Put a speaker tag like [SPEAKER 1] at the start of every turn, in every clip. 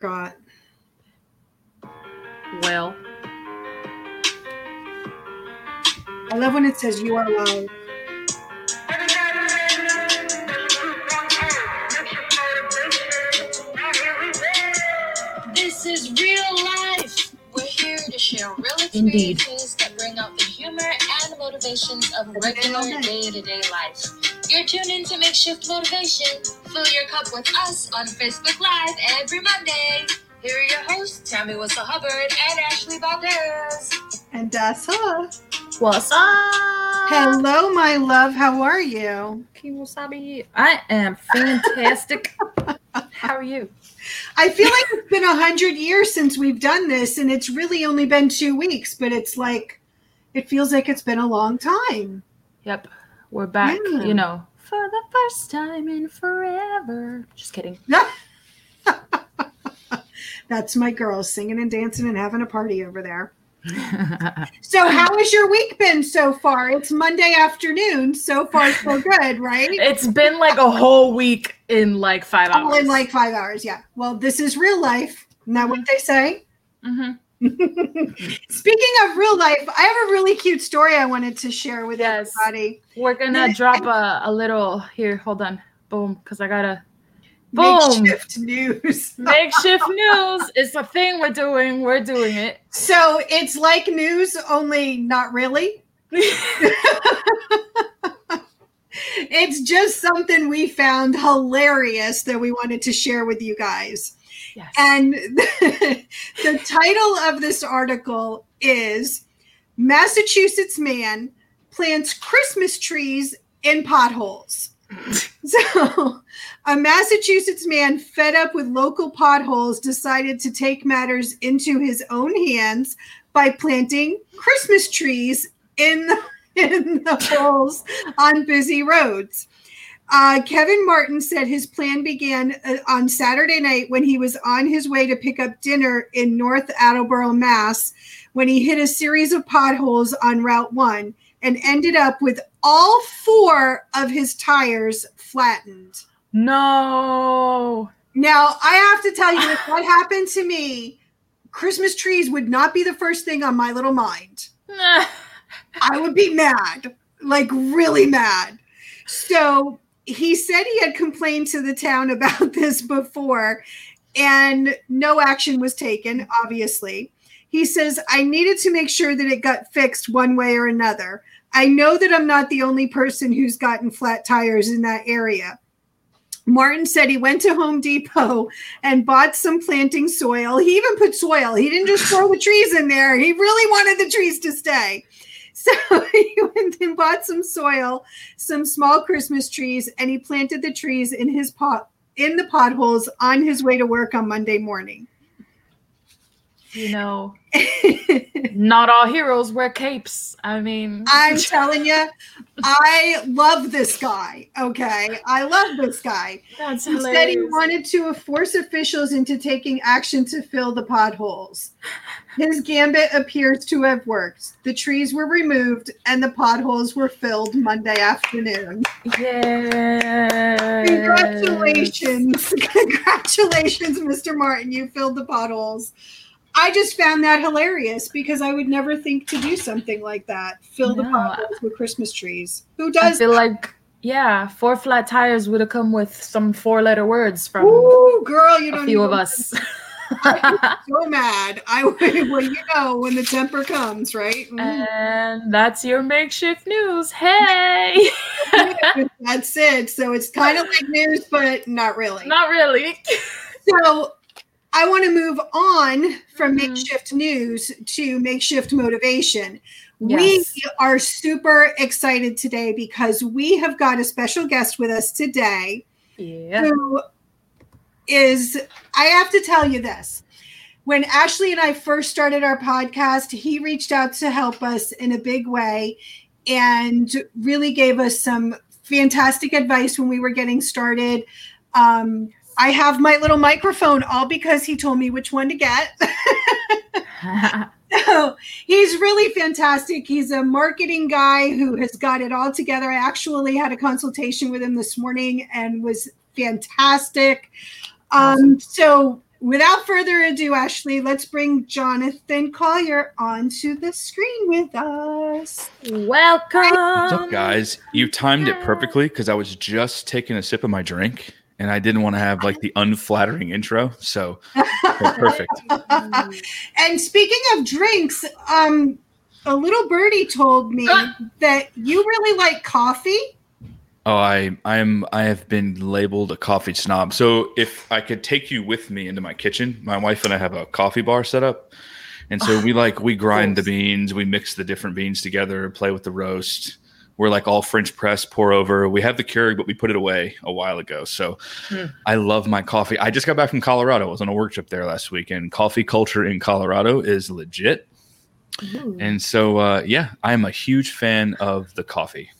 [SPEAKER 1] forgot.
[SPEAKER 2] Well,
[SPEAKER 1] I love when it says you are alive.
[SPEAKER 3] This is real life. We're here to share real
[SPEAKER 2] Indeed.
[SPEAKER 3] experiences that bring out the humor and motivations of regular day-to-day life. You're tuned in to Makeshift Motivation. Fill your cup with us on Facebook Live every Monday. Here are your hosts, Tammy Whistle Hubbard and Ashley Valdez.
[SPEAKER 1] And that's her.
[SPEAKER 2] what's up?
[SPEAKER 1] Hello, my love. How are you?
[SPEAKER 2] Kimosabi. I am fantastic. How are you?
[SPEAKER 1] I feel like it's been a hundred years since we've done this, and it's really only been two weeks, but it's like it feels like it's been a long time.
[SPEAKER 2] Yep, we're back.
[SPEAKER 1] Yeah.
[SPEAKER 2] You know, for the first time in forever. Just kidding.
[SPEAKER 1] That's my girls singing and dancing and having a party over there. So, how has your week been so far? It's Monday afternoon. So far, so good, right?
[SPEAKER 2] it's been like a whole week in like five hours.
[SPEAKER 1] All in like five hours. Yeah. Well, this is real life. Isn't that what they say?
[SPEAKER 2] hmm
[SPEAKER 1] Speaking of real life, I have a really cute story I wanted to share with
[SPEAKER 2] Yes.
[SPEAKER 1] everybody.
[SPEAKER 2] We're gonna drop a, a little here. Hold on. Boom, because I gotta. Boom.
[SPEAKER 1] Makeshift news.
[SPEAKER 2] Makeshift news. It's a thing we're doing. We're doing it.
[SPEAKER 1] So it's like news, only not really. It's just something we found hilarious that we wanted to share with you guys.
[SPEAKER 2] Yes.
[SPEAKER 1] And the, the title of this article is Massachusetts Man Plants Christmas Trees in Potholes. So, a Massachusetts man fed up with local potholes decided to take matters into his own hands by planting Christmas trees in the, in the holes on busy roads. Uh, Kevin Martin said his plan began uh, on Saturday night when he was on his way to pick up dinner in North Attleboro, Mass, when he hit a series of potholes on Route 1 and ended up with all four of his tires flattened.
[SPEAKER 2] no.
[SPEAKER 1] Now, I have to tell you, if that happened to me, Christmas trees would not be the first thing on my little mind. I would be mad, like really mad. So he said he had complained to the town about this before, and no action was taken, obviously. He says, I needed to make sure that it got fixed one way or another. I know that I'm not the only person who's gotten flat tires in that area. Martin said he went to Home Depot and bought some planting soil. He even put soil. He didn't just throw the trees in there. He really wanted the trees to stay. So he went and bought some soil, some small Christmas trees, and he planted the trees in his pot in the potholes on his way to work on Monday morning.
[SPEAKER 2] You know, not all heroes wear capes. I mean,
[SPEAKER 1] I'm telling you, I love this guy. Okay. I love this guy.
[SPEAKER 2] that's
[SPEAKER 1] He said he wanted to force officials into taking action to fill the potholes. His gambit appears to have worked. The trees were removed and the potholes were filled Monday afternoon.
[SPEAKER 2] Yeah.
[SPEAKER 1] Congratulations. Congratulations, Mr. Martin. You filled the potholes. I just found that hilarious because I would never think to do something like that. Fill the
[SPEAKER 2] No.
[SPEAKER 1] potholes with Christmas trees. Who
[SPEAKER 2] I
[SPEAKER 1] does
[SPEAKER 2] feel like, yeah, four flat tires would have come with some four letter words from
[SPEAKER 1] Ooh, girl, you
[SPEAKER 2] a
[SPEAKER 1] don't
[SPEAKER 2] few of us.
[SPEAKER 1] so mad. I well, you know when the temper comes, right? Mm.
[SPEAKER 2] and that's your makeshift news. Hey.
[SPEAKER 1] That's it. So it's kind of like news, but not really.
[SPEAKER 2] Not really.
[SPEAKER 1] So I want to move on from
[SPEAKER 2] Mhm.
[SPEAKER 1] makeshift news to makeshift motivation.
[SPEAKER 2] Yes.
[SPEAKER 1] We are super excited today because we have got a special guest with us today
[SPEAKER 2] Yeah.
[SPEAKER 1] who is, I have to tell you this. When Ashley and I first started our podcast, he reached out to help us in a big way and really gave us some fantastic advice when we were getting started. Um, I have my little microphone all because he told me which one to get. So he's really fantastic. He's a marketing guy who has got it all together. I actually had a consultation with him this morning and was fantastic. Um, so without further ado, Ashley, let's bring Jonathan Collier onto the screen with us.
[SPEAKER 2] Welcome.
[SPEAKER 4] What's up, guys? You timed it perfectly because I was just taking a sip of my drink and I didn't want to have like the unflattering intro. So perfect.
[SPEAKER 1] and speaking of drinks, um, a little birdie told me that you really like coffee.
[SPEAKER 4] Oh, I I'm I have been labeled a coffee snob. So if I could take you with me into my kitchen, my wife and I have a coffee bar set up. And so we like we grind the beans, we mix the different beans together, play with the roast. We're like all French press, pour over. We have the Keurig, but we put it away a while ago. So
[SPEAKER 2] Hmm.
[SPEAKER 4] I love my coffee. I just got back from Colorado. I was on a work trip there last week, and coffee culture in Colorado is legit. And so, uh, yeah, I am a huge fan of the coffee.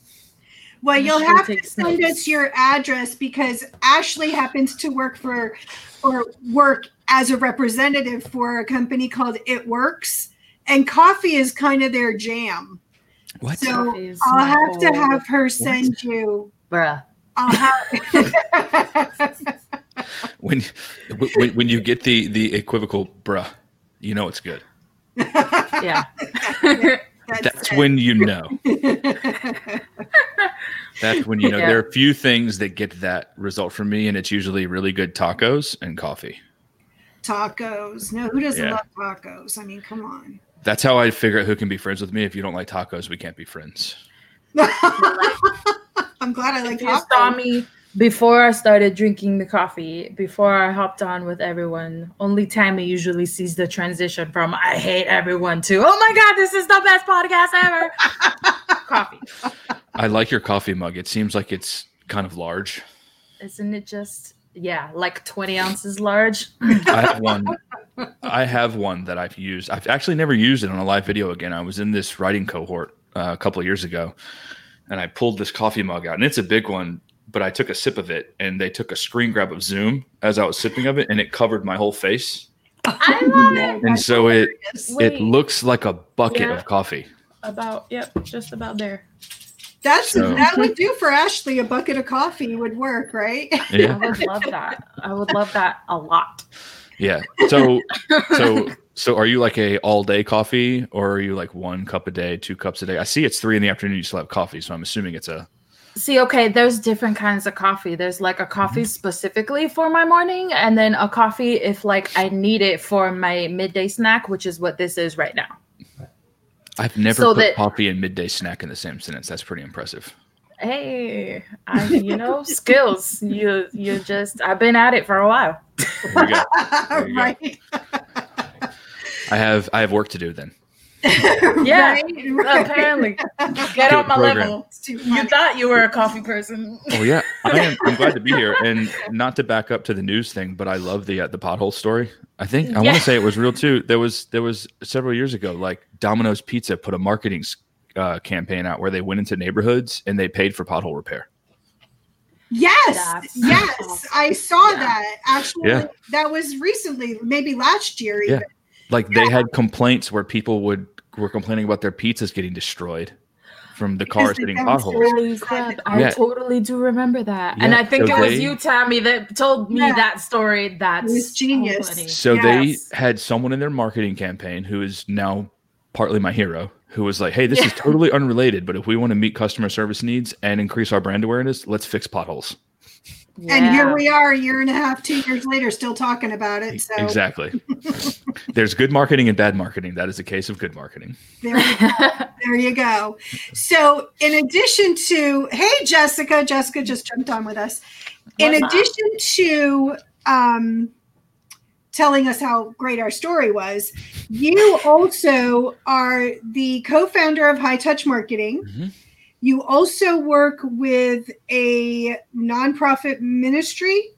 [SPEAKER 1] Well, you'll
[SPEAKER 2] Ashley
[SPEAKER 1] have to send
[SPEAKER 2] notes.
[SPEAKER 1] us your address because Ashley happens to work for or work as a representative for a company called It Works, and coffee is kind of their jam.
[SPEAKER 4] What?
[SPEAKER 1] So I'll have to have her send you.
[SPEAKER 2] Bruh.
[SPEAKER 1] I'll have.
[SPEAKER 4] when, when when you get the the equivocal bruh, you know it's good.
[SPEAKER 2] Yeah.
[SPEAKER 4] That's when you know. That's when you know
[SPEAKER 2] Yeah.
[SPEAKER 4] there are a few things that get that result from me, and it's usually really good tacos and coffee.
[SPEAKER 1] tacos. No, who doesn't
[SPEAKER 4] Yeah.
[SPEAKER 1] love tacos? I mean, come on.
[SPEAKER 4] That's how I figure out who can be friends with me. If you don't like tacos, we can't be friends.
[SPEAKER 1] I'm glad I like
[SPEAKER 2] If you saw me before I started drinking the coffee, before I hopped on with everyone, only Tammy usually sees the transition from I hate everyone to oh my god, this is the best podcast ever. coffee.
[SPEAKER 4] I like your coffee mug. It seems like it's kind of large.
[SPEAKER 2] Isn't it just yeah, like 20 ounces large?
[SPEAKER 4] I have one. I have one that I've used. I've actually never used it on a live video again. I was in this writing cohort uh, a couple of years ago, and I pulled this coffee mug out, and it's a big one. But I took a sip of it, and they took a screen grab of Zoom as I was sipping of it, and it covered my whole face.
[SPEAKER 2] I love it.
[SPEAKER 4] And so it
[SPEAKER 2] Wait.
[SPEAKER 4] it looks like a bucket
[SPEAKER 2] Yeah.
[SPEAKER 4] of coffee.
[SPEAKER 2] About yep, just about there.
[SPEAKER 1] That's
[SPEAKER 4] So-
[SPEAKER 1] that would do for Ashley. A bucket of coffee would work, right?
[SPEAKER 4] Yeah.
[SPEAKER 2] I would love that. I would love that a lot.
[SPEAKER 4] Yeah. So so so are you like a all day coffee, or are you like one cup a day, two cups a day? I see it's three in the afternoon. You still have coffee, so I'm assuming it's a
[SPEAKER 2] See, okay, there's different kinds of coffee. There's like a coffee mm-hmm. specifically for my morning, and then a coffee if like I need it for my midday snack, which is what this is right now.
[SPEAKER 4] I've never
[SPEAKER 2] So
[SPEAKER 4] put
[SPEAKER 2] that-
[SPEAKER 4] coffee and midday snack in the same sentence. That's pretty impressive.
[SPEAKER 2] Hey, I, you know, skills. You you just I've been at it for a while.
[SPEAKER 4] There go. There you go.
[SPEAKER 1] right.
[SPEAKER 4] I have I have work to do then.
[SPEAKER 2] Yeah,
[SPEAKER 1] Right, right.
[SPEAKER 2] Apparently, get on my
[SPEAKER 4] program.
[SPEAKER 2] level. You thought you were a coffee person.
[SPEAKER 4] Oh yeah, I am. I'm glad to be here, and not to back up to the news thing, but I love the uh, the pothole story. I think I want to say it was real too. There was there was several years ago, like Domino's Pizza put a marketing uh, campaign out where they went into neighborhoods and they paid for pothole repair.
[SPEAKER 1] Yes,
[SPEAKER 2] That's
[SPEAKER 1] yes,
[SPEAKER 2] awesome.
[SPEAKER 1] I saw
[SPEAKER 2] Yeah.
[SPEAKER 1] that. Actually,
[SPEAKER 4] Yeah.
[SPEAKER 1] that was recently, maybe last year.
[SPEAKER 4] Yeah.
[SPEAKER 1] Even.
[SPEAKER 4] Like they had complaints where people would were complaining about their pizzas getting destroyed from the
[SPEAKER 1] Because
[SPEAKER 4] cars hitting potholes.
[SPEAKER 2] Holy crap! I
[SPEAKER 4] Yeah.
[SPEAKER 2] totally do remember that, and I think
[SPEAKER 4] so
[SPEAKER 2] it was
[SPEAKER 4] they-
[SPEAKER 2] you, Tammy, that told me
[SPEAKER 1] Yeah.
[SPEAKER 2] that story. That's
[SPEAKER 1] It was genius.
[SPEAKER 2] so.
[SPEAKER 4] So
[SPEAKER 1] Yes.
[SPEAKER 4] they had someone in their marketing campaign who is now partly my hero, who was like, "Hey, this is totally unrelated, but if we want to meet customer service needs and increase our brand awareness, let's fix potholes."
[SPEAKER 1] And here we are, a year and a half, two years later, still talking about it. So
[SPEAKER 4] Exactly. There's good marketing and bad marketing. That is a case of good marketing.
[SPEAKER 1] there, you go. there you go. So, in addition to, hey, Jessica, Jessica just jumped on with us. In
[SPEAKER 2] What's up?
[SPEAKER 1] addition to um, telling us how great our story was, you also are the co founder of High Touch Marketing.
[SPEAKER 4] Mhm.
[SPEAKER 1] You also work with a nonprofit ministry.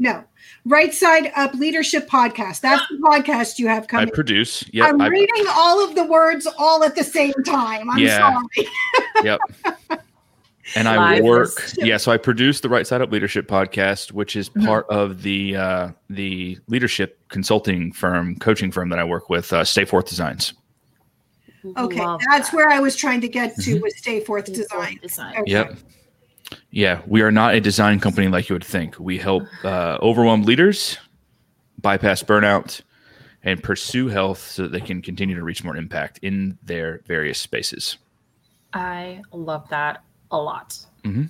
[SPEAKER 1] No, Right Side Up Leadership Podcast. That's the podcast you have coming.
[SPEAKER 4] I produce. Yep.
[SPEAKER 1] I'm
[SPEAKER 4] I,
[SPEAKER 1] reading all of the words all at the same time. I'm
[SPEAKER 4] Yeah.
[SPEAKER 1] sorry.
[SPEAKER 4] yep. And I
[SPEAKER 2] Live
[SPEAKER 4] work.
[SPEAKER 2] is-
[SPEAKER 4] Yeah. So I produce the Right Side Up Leadership podcast, which is
[SPEAKER 2] Mhm.
[SPEAKER 4] part of the uh, the leadership consulting firm, coaching firm that I work with, uh, Stay Forth Designs.
[SPEAKER 1] Okay,
[SPEAKER 2] Love
[SPEAKER 1] that's
[SPEAKER 2] that.
[SPEAKER 1] where I was trying to get to
[SPEAKER 4] Mhm.
[SPEAKER 1] with Stay Forth
[SPEAKER 2] Stay
[SPEAKER 1] Design.
[SPEAKER 2] Design.
[SPEAKER 1] Okay.
[SPEAKER 4] Yep. Yeah, we are not a design company like you would think. We help uh, overwhelmed leaders bypass burnout, and pursue health so that they can continue to reach more impact in their various spaces.
[SPEAKER 2] I love that a lot.
[SPEAKER 4] Mhm.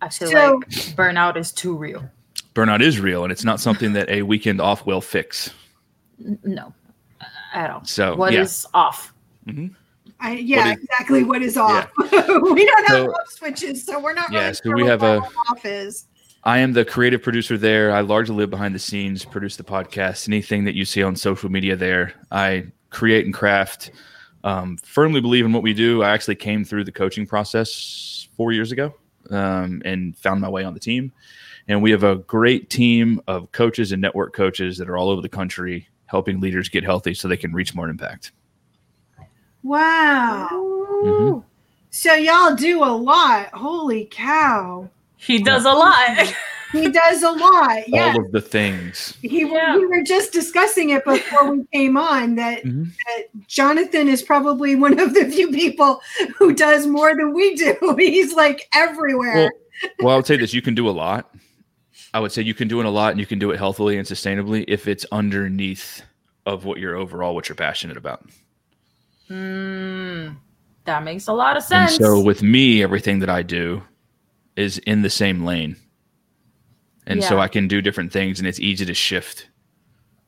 [SPEAKER 2] I feel
[SPEAKER 1] So-
[SPEAKER 2] like burnout is too real.
[SPEAKER 4] Burnout is real, and it's not something that a weekend off will fix.
[SPEAKER 2] No, at all.
[SPEAKER 4] So,
[SPEAKER 2] What
[SPEAKER 4] yeah.
[SPEAKER 2] is off?
[SPEAKER 1] I, yeah,
[SPEAKER 4] is-
[SPEAKER 1] exactly. What is off? we don't have
[SPEAKER 4] So-
[SPEAKER 1] off switches, so we're not.
[SPEAKER 4] Yeah,
[SPEAKER 1] really
[SPEAKER 4] so
[SPEAKER 1] sure
[SPEAKER 4] we have a-
[SPEAKER 1] off is.
[SPEAKER 4] I am the creative producer there. I largely live behind the scenes, produce the podcast, anything that you see on social media there. I create and craft. Um, firmly believe in what we do. I actually came through the coaching process four years ago um, and found my way on the team. And we have a great team of coaches and network coaches that are all over the country helping leaders get healthy so they can reach more impact.
[SPEAKER 1] Wow.
[SPEAKER 4] Mhm.
[SPEAKER 1] So y'all do a lot. Holy cow.
[SPEAKER 2] He does a lot.
[SPEAKER 1] He does a lot. Yeah.
[SPEAKER 4] All of the things.
[SPEAKER 1] He,
[SPEAKER 2] Yeah.
[SPEAKER 1] We were just discussing it before we came on that,
[SPEAKER 4] Mhm.
[SPEAKER 1] that Jonathan is probably one of the few people who does more than we do. He's like everywhere.
[SPEAKER 4] Well, well, I would say this: you can do a lot. I would say you can do it a lot, and you can do it healthily and sustainably if it's underneath of what you're overall, what you're passionate about.
[SPEAKER 2] Mm, that makes a lot of
[SPEAKER 4] And
[SPEAKER 2] sense.
[SPEAKER 4] so, with me, everything that I do is in the same lane, and so I can do different things, and it's easy to shift.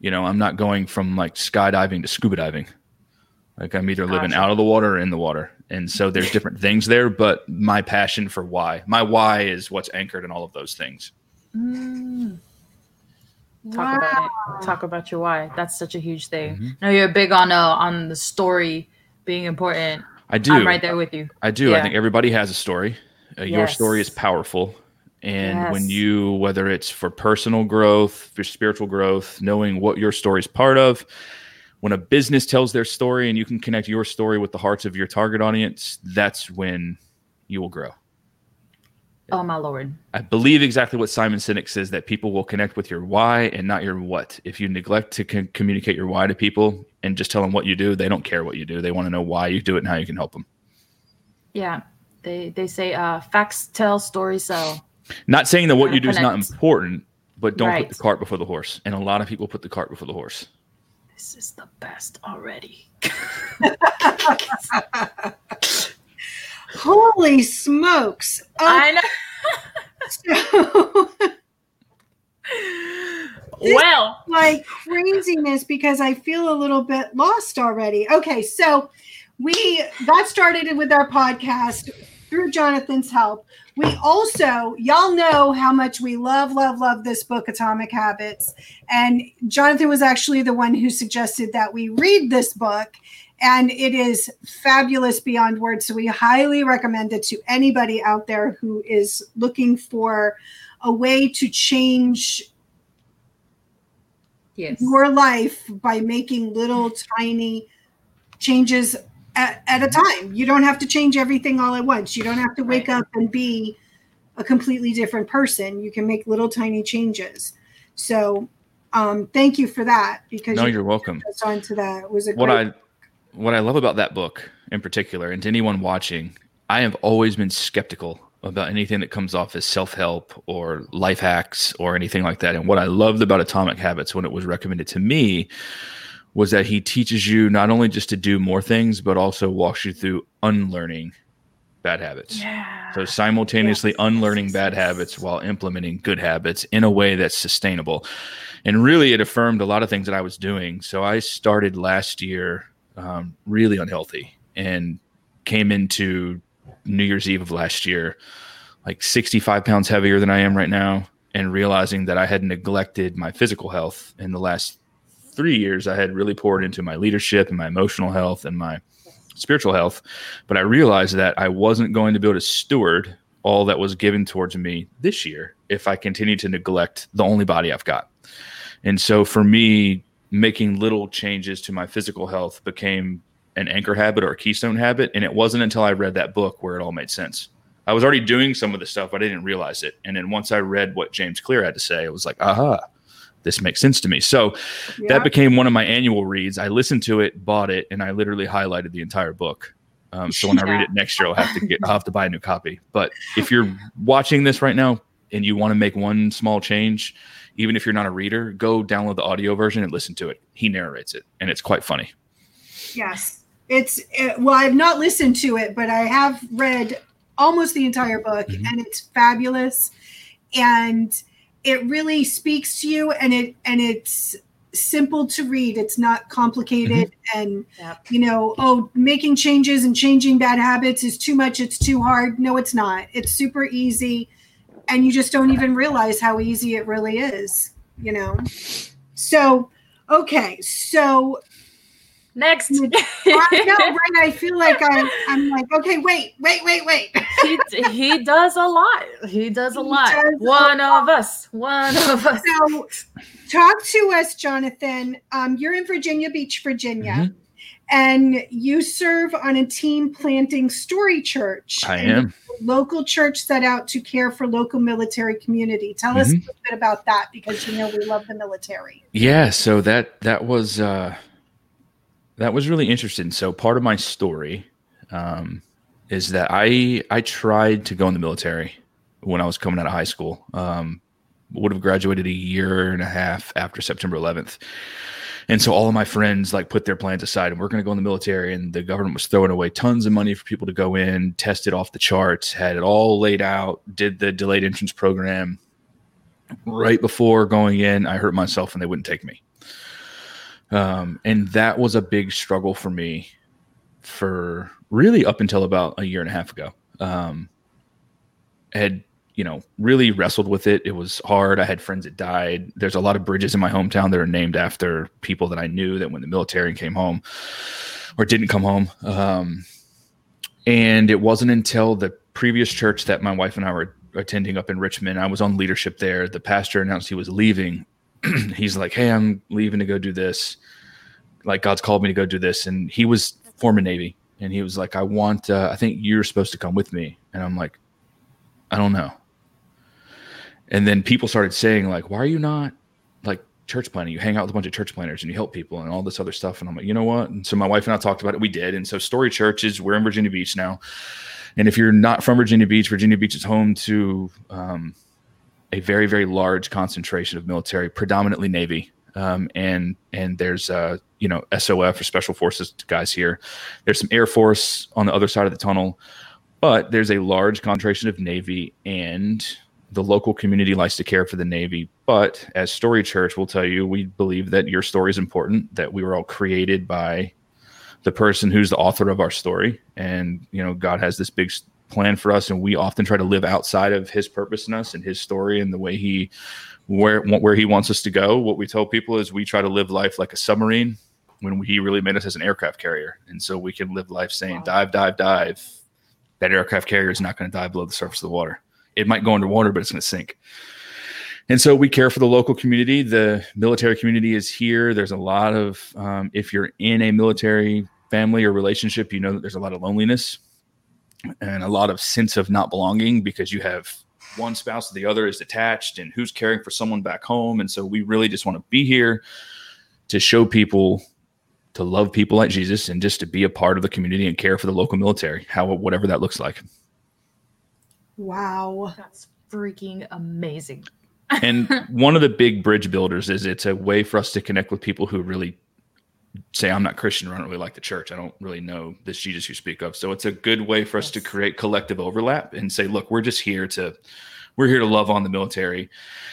[SPEAKER 4] You know, I'm not going from like skydiving to scuba diving. Like I'm either living
[SPEAKER 2] Gotcha.
[SPEAKER 4] out of the water or in the water, and so there's different things there. But my passion for why, my why is what's anchored in all of those things.
[SPEAKER 2] Mm. Talk
[SPEAKER 1] Wow.
[SPEAKER 2] about it. Talk about your why. That's such a huge thing.
[SPEAKER 4] Mhm.
[SPEAKER 2] No, you're big on uh, on the story being important.
[SPEAKER 4] I do.
[SPEAKER 2] I'm right there with you.
[SPEAKER 4] I do. I think everybody has a story. Uh, Your story is powerful. And when you, whether it's for personal growth, for spiritual growth, knowing what your story is part of, when a business tells their story and you can connect your story with the hearts of your target audience, that's when you will grow.
[SPEAKER 2] Oh my lord.
[SPEAKER 4] I believe exactly what Simon Sinek says that people will connect with your why and not your what. If you neglect to communicate your why to people and just tell them what you do, they don't care what you do. They want to know why you do it and how you can help them.
[SPEAKER 2] Yeah. They they say uh facts tell, stories sell.
[SPEAKER 4] Not saying that what you do is not important, but don't
[SPEAKER 2] Right.
[SPEAKER 4] put the cart before the horse. And a lot of people put the cart before the horse.
[SPEAKER 2] This is the best already.
[SPEAKER 1] Holy smokes.
[SPEAKER 2] I know.
[SPEAKER 1] This-
[SPEAKER 2] well,
[SPEAKER 1] like craziness because I feel a little bit lost already. Okay, so we got started with our podcast through Jonathan's help. We also, y'all know how much we love, love, love this book, Atomic Habits. And Jonathan was actually the one who suggested that we read this book. And it is fabulous beyond words. So we highly recommend it to anybody out there who is looking for a way to change
[SPEAKER 2] yes.
[SPEAKER 1] your life by making little tiny changes at, at a time. You don't have to change everything all at once. You don't have to wake
[SPEAKER 2] Right.
[SPEAKER 1] up and be a completely different person. You can make little tiny changes. So um, thank you for that because
[SPEAKER 4] No,
[SPEAKER 1] you
[SPEAKER 4] you're welcome.
[SPEAKER 1] touched on to that. It was a
[SPEAKER 4] What I what I love about that book in particular, and to anyone watching, I have always been skeptical about anything that comes off as self-help or life hacks or anything like that. And what I loved about Atomic Habits when it was recommended to me was that he teaches you not only just to do more things, but also walks you through unlearning bad habits.
[SPEAKER 2] Yeah.
[SPEAKER 4] So simultaneously
[SPEAKER 2] Yes.
[SPEAKER 4] unlearning bad habits while implementing good habits in a way that's sustainable. And really, it affirmed a lot of things that I was doing. So I started last year um, really unhealthy and came into New Year's Eve of last year like 65 pounds heavier than I am right now, and realizing that I had neglected my physical health in the last three years. I had really poured into my leadership and my emotional health and my spiritual health. But I realized that I wasn't going to be able to steward all that was given towards me this year if I continued to neglect the only body I've got. And so for me, making little changes to my physical health became an anchor habit or a keystone habit. And it wasn't until I read that book where it all made sense. I was already doing some of the stuff, but I didn't realize it. And then once I read what James Clear had to say, it was like, aha, this makes sense to me. So
[SPEAKER 1] Yeah.
[SPEAKER 4] that became one of my annual reads. I listened to it, bought it, and I literally highlighted the entire book. Um, so when I read it next year, I'll have to get, I'll have to buy a new copy. But if you're watching this right now, and you want to make one small change, even if you're not a reader, go download the audio version and listen to it. He narrates it, and it's quite funny.
[SPEAKER 1] Yes, it's it, well, I've not listened to it, but I have read almost the entire book, mm-hmm. and it's fabulous, and it really speaks to you, and it and it's simple to read. It's not complicated, mm-hmm. and yep. you know, oh, making changes and changing bad habits is too much. It's too hard. No, it's not. It's super easy and you just don't even realize how easy it really is, you know? So, okay. So,
[SPEAKER 2] next.
[SPEAKER 1] I know, right? I feel like I'm, I'm like, okay, wait, wait, wait, wait.
[SPEAKER 2] he, he does a lot. He does a he lot. Does one a of lot. us. One of us.
[SPEAKER 1] So, talk to us, Jonathan. Um, you're in Virginia Beach, Virginia. Mm-hmm and you serve on a team planting story church.
[SPEAKER 4] I am.
[SPEAKER 1] Local church set out to care for local military community. Tell mm-hmm. us a little bit about that because you know we love the military.
[SPEAKER 4] Yeah, so that that was uh that was really interesting. So part of my story um is that I I tried to go in the military when I was coming out of high school. Um would have graduated a year and a half after September 11th and so all of my friends like put their plans aside and we're going to go in the military. And the government was throwing away tons of money for people to go in, test it off the charts, had it all laid out, did the delayed entrance program. Right before going in, I hurt myself and they wouldn't take me. Um, and that was a big struggle for me for really up until about a year and a half ago. Um, had you know, really wrestled with it. It was hard. I had friends that died. There's a lot of bridges in my hometown that are named after people that I knew that when the military came home or didn't come home. Um, and it wasn't until the previous church that my wife and I were attending up in Richmond, I was on leadership there. The pastor announced he was leaving. He's like, Hey, I'm leaving to go do this. Like God's called me to go do this. And he was former Navy. And he was like, I want, uh, I think you're supposed to come with me. And I'm like, I don't know and then people started saying like why are you not like church planting? you hang out with a bunch of church planters and you help people and all this other stuff and i'm like you know what and so my wife and i talked about it we did and so story churches we're in virginia beach now and if you're not from virginia beach virginia beach is home to um, a very very large concentration of military predominantly navy um, and and there's uh, you know sof or special forces guys here there's some air force on the other side of the tunnel but there's a large concentration of navy and the local community likes to care for the Navy. But as Story Church will tell you, we believe that your story is important, that we were all created by the person who's the author of our story. And, you know, God has this big plan for us, and we often try to live outside of his purpose in us and his story and the way he where where he wants us to go. What we tell people is we try to live life like a submarine when he really made us as an aircraft carrier. And so we can live life saying, wow. dive, dive, dive. That aircraft carrier is not going to dive below the surface of the water it might go underwater, but it's going to sink. And so we care for the local community. The military community is here. There's a lot of, um, if you're in a military family or relationship, you know that there's a lot of loneliness and a lot of sense of not belonging because you have one spouse or the other is detached and who's caring for someone back home. And so we really just want to be here to show people to love people like Jesus and just to be a part of the community and care for the local military, how whatever that looks like.
[SPEAKER 1] Wow.
[SPEAKER 2] That's freaking amazing.
[SPEAKER 4] and one of the big bridge builders is it's a way for us to connect with people who really say I'm not Christian or I don't really like the church. I don't really know this Jesus you speak of. So it's a good way for us yes. to create collective overlap and say, look, we're just here to we're here to love on the military.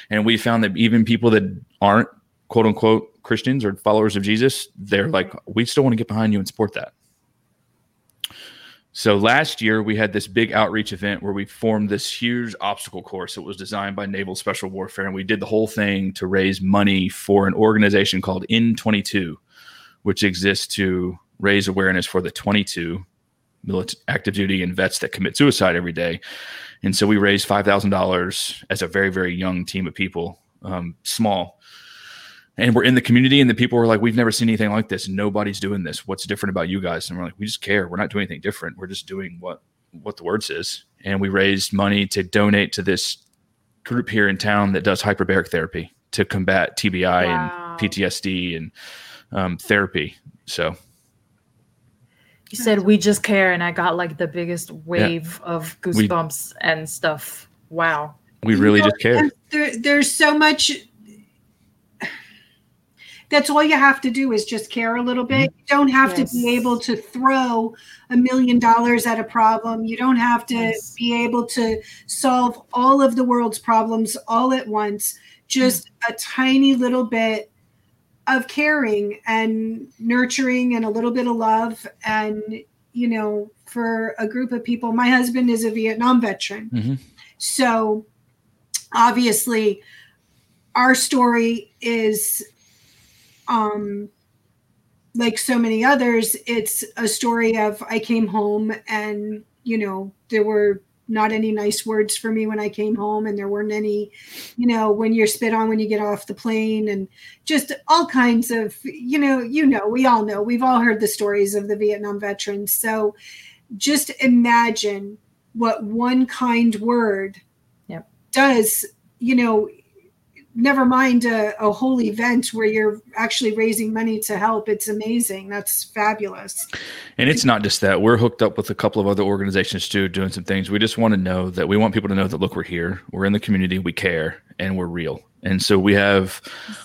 [SPEAKER 4] And we found that even people that aren't quote unquote Christians or followers of Jesus, they're like, we still want to get behind you and support that. So last year we had this big outreach event where we formed this huge obstacle course. It was designed by Naval Special Warfare, and we did the whole thing to raise money for an organization called N22, which exists to raise awareness for the 22 military active duty and vets that commit suicide every day. And so we raised five thousand dollars as a very very young team of people, um, small, and we're in the community and the people were like we've never seen anything like this. Nobody's doing this. What's different about you guys? And we're like we just care. We're not doing anything different. We're just doing what what the word says. And we raised money to donate to this group here in town that does hyperbaric therapy to combat tbi wow. and ptsd and um, therapy so
[SPEAKER 2] you said we just care and i got like the biggest wave yeah. of goosebumps we, and stuff wow
[SPEAKER 4] We really
[SPEAKER 1] You know,
[SPEAKER 4] just care.
[SPEAKER 1] There, there's so much. That's all you have to do is just care a little bit. You don't have
[SPEAKER 2] Yes.
[SPEAKER 1] to be able to throw a million dollars at a problem. You don't have to
[SPEAKER 2] Yes.
[SPEAKER 1] be able to solve all of the world's problems all at once. Just a tiny little bit of caring and nurturing and a little bit of love and you know for a group of people my husband is a vietnam veteran
[SPEAKER 4] Mhm.
[SPEAKER 1] so obviously our story is um like so many others it's a story of i came home and you know there were not any nice words for me when i came home and there weren't any you know when you're spit on when you get off the plane and just all kinds of you know you know we all know we've all heard the stories of the vietnam veterans so just imagine what one kind word
[SPEAKER 2] Yep.
[SPEAKER 1] does you know never mind a, a whole event where you're actually raising money to help it's amazing that's fabulous
[SPEAKER 4] And it's not just that. We're hooked up with a couple of other organizations too, doing some things. We just want to know that we want people to know that look, we're here, we're in the community, we care, and we're real. And so we have,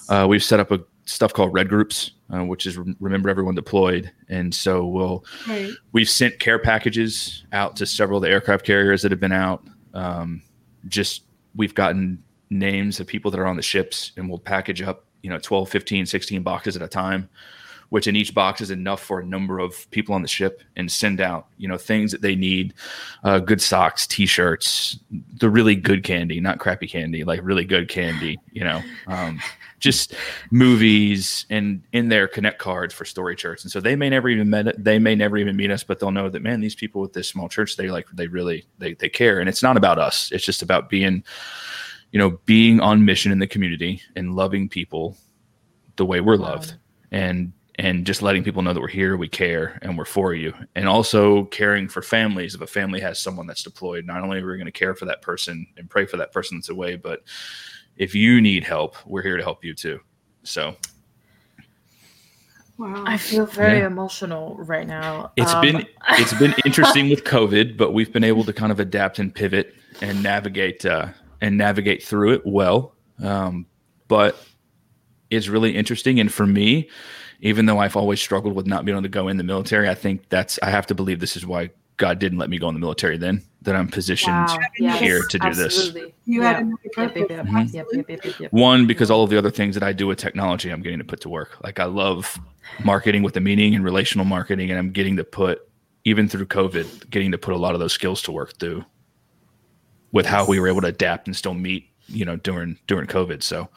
[SPEAKER 4] uh, we've set up a stuff called red groups, uh, which is rem- remember everyone deployed. And so we'll
[SPEAKER 1] right
[SPEAKER 4] we've sent care packages out to several of the aircraft carriers that have been out. Um, just we've gotten names of people that are on the ships and we'll package up, you know, 12, 15, 16 boxes at a time, which in each box is enough for a number of people on the ship and send out, you know, things that they need, uh, good socks, t-shirts, the really good candy, not crappy candy, like really good candy, you know, um, just movies and in their connect cards for story church and so they may never even met they may never even meet us but they'll know that man these people with this small church they like they really they, they care. And it's not about us. It's just about being you know being on mission in the community and loving people the way we're
[SPEAKER 2] Wow.
[SPEAKER 4] loved and and just letting people know that we're here we care and we're for you and also caring for families if a family has someone that's deployed not only are we going to care for that person and pray for that person that's away but if you need help we're here to help you too so
[SPEAKER 1] wow
[SPEAKER 2] I feel very
[SPEAKER 4] Yeah.
[SPEAKER 2] emotional right now.
[SPEAKER 4] It's
[SPEAKER 2] Um,
[SPEAKER 4] been it's been interesting with COVID, but we've been able to kind of adapt and pivot and navigate uh, and navigate through it well. Um, but it's really interesting, and for me, even though I've always struggled with not being able to go in the military, I think that's I have to believe this is why God didn't let me go in the military. Then that I'm positioned
[SPEAKER 2] wow, yes,
[SPEAKER 4] here to do this.
[SPEAKER 1] you
[SPEAKER 2] Yeah.
[SPEAKER 1] had
[SPEAKER 2] yep, yep, yep.
[SPEAKER 4] One, because all of the other things that I do with technology, I'm getting to put to work. Like I love marketing with the meaning and relational marketing, and I'm getting to put, even through COVID, getting to put a lot of those skills to work through with how we were able to adapt and still meet, you know, during during COVID. So,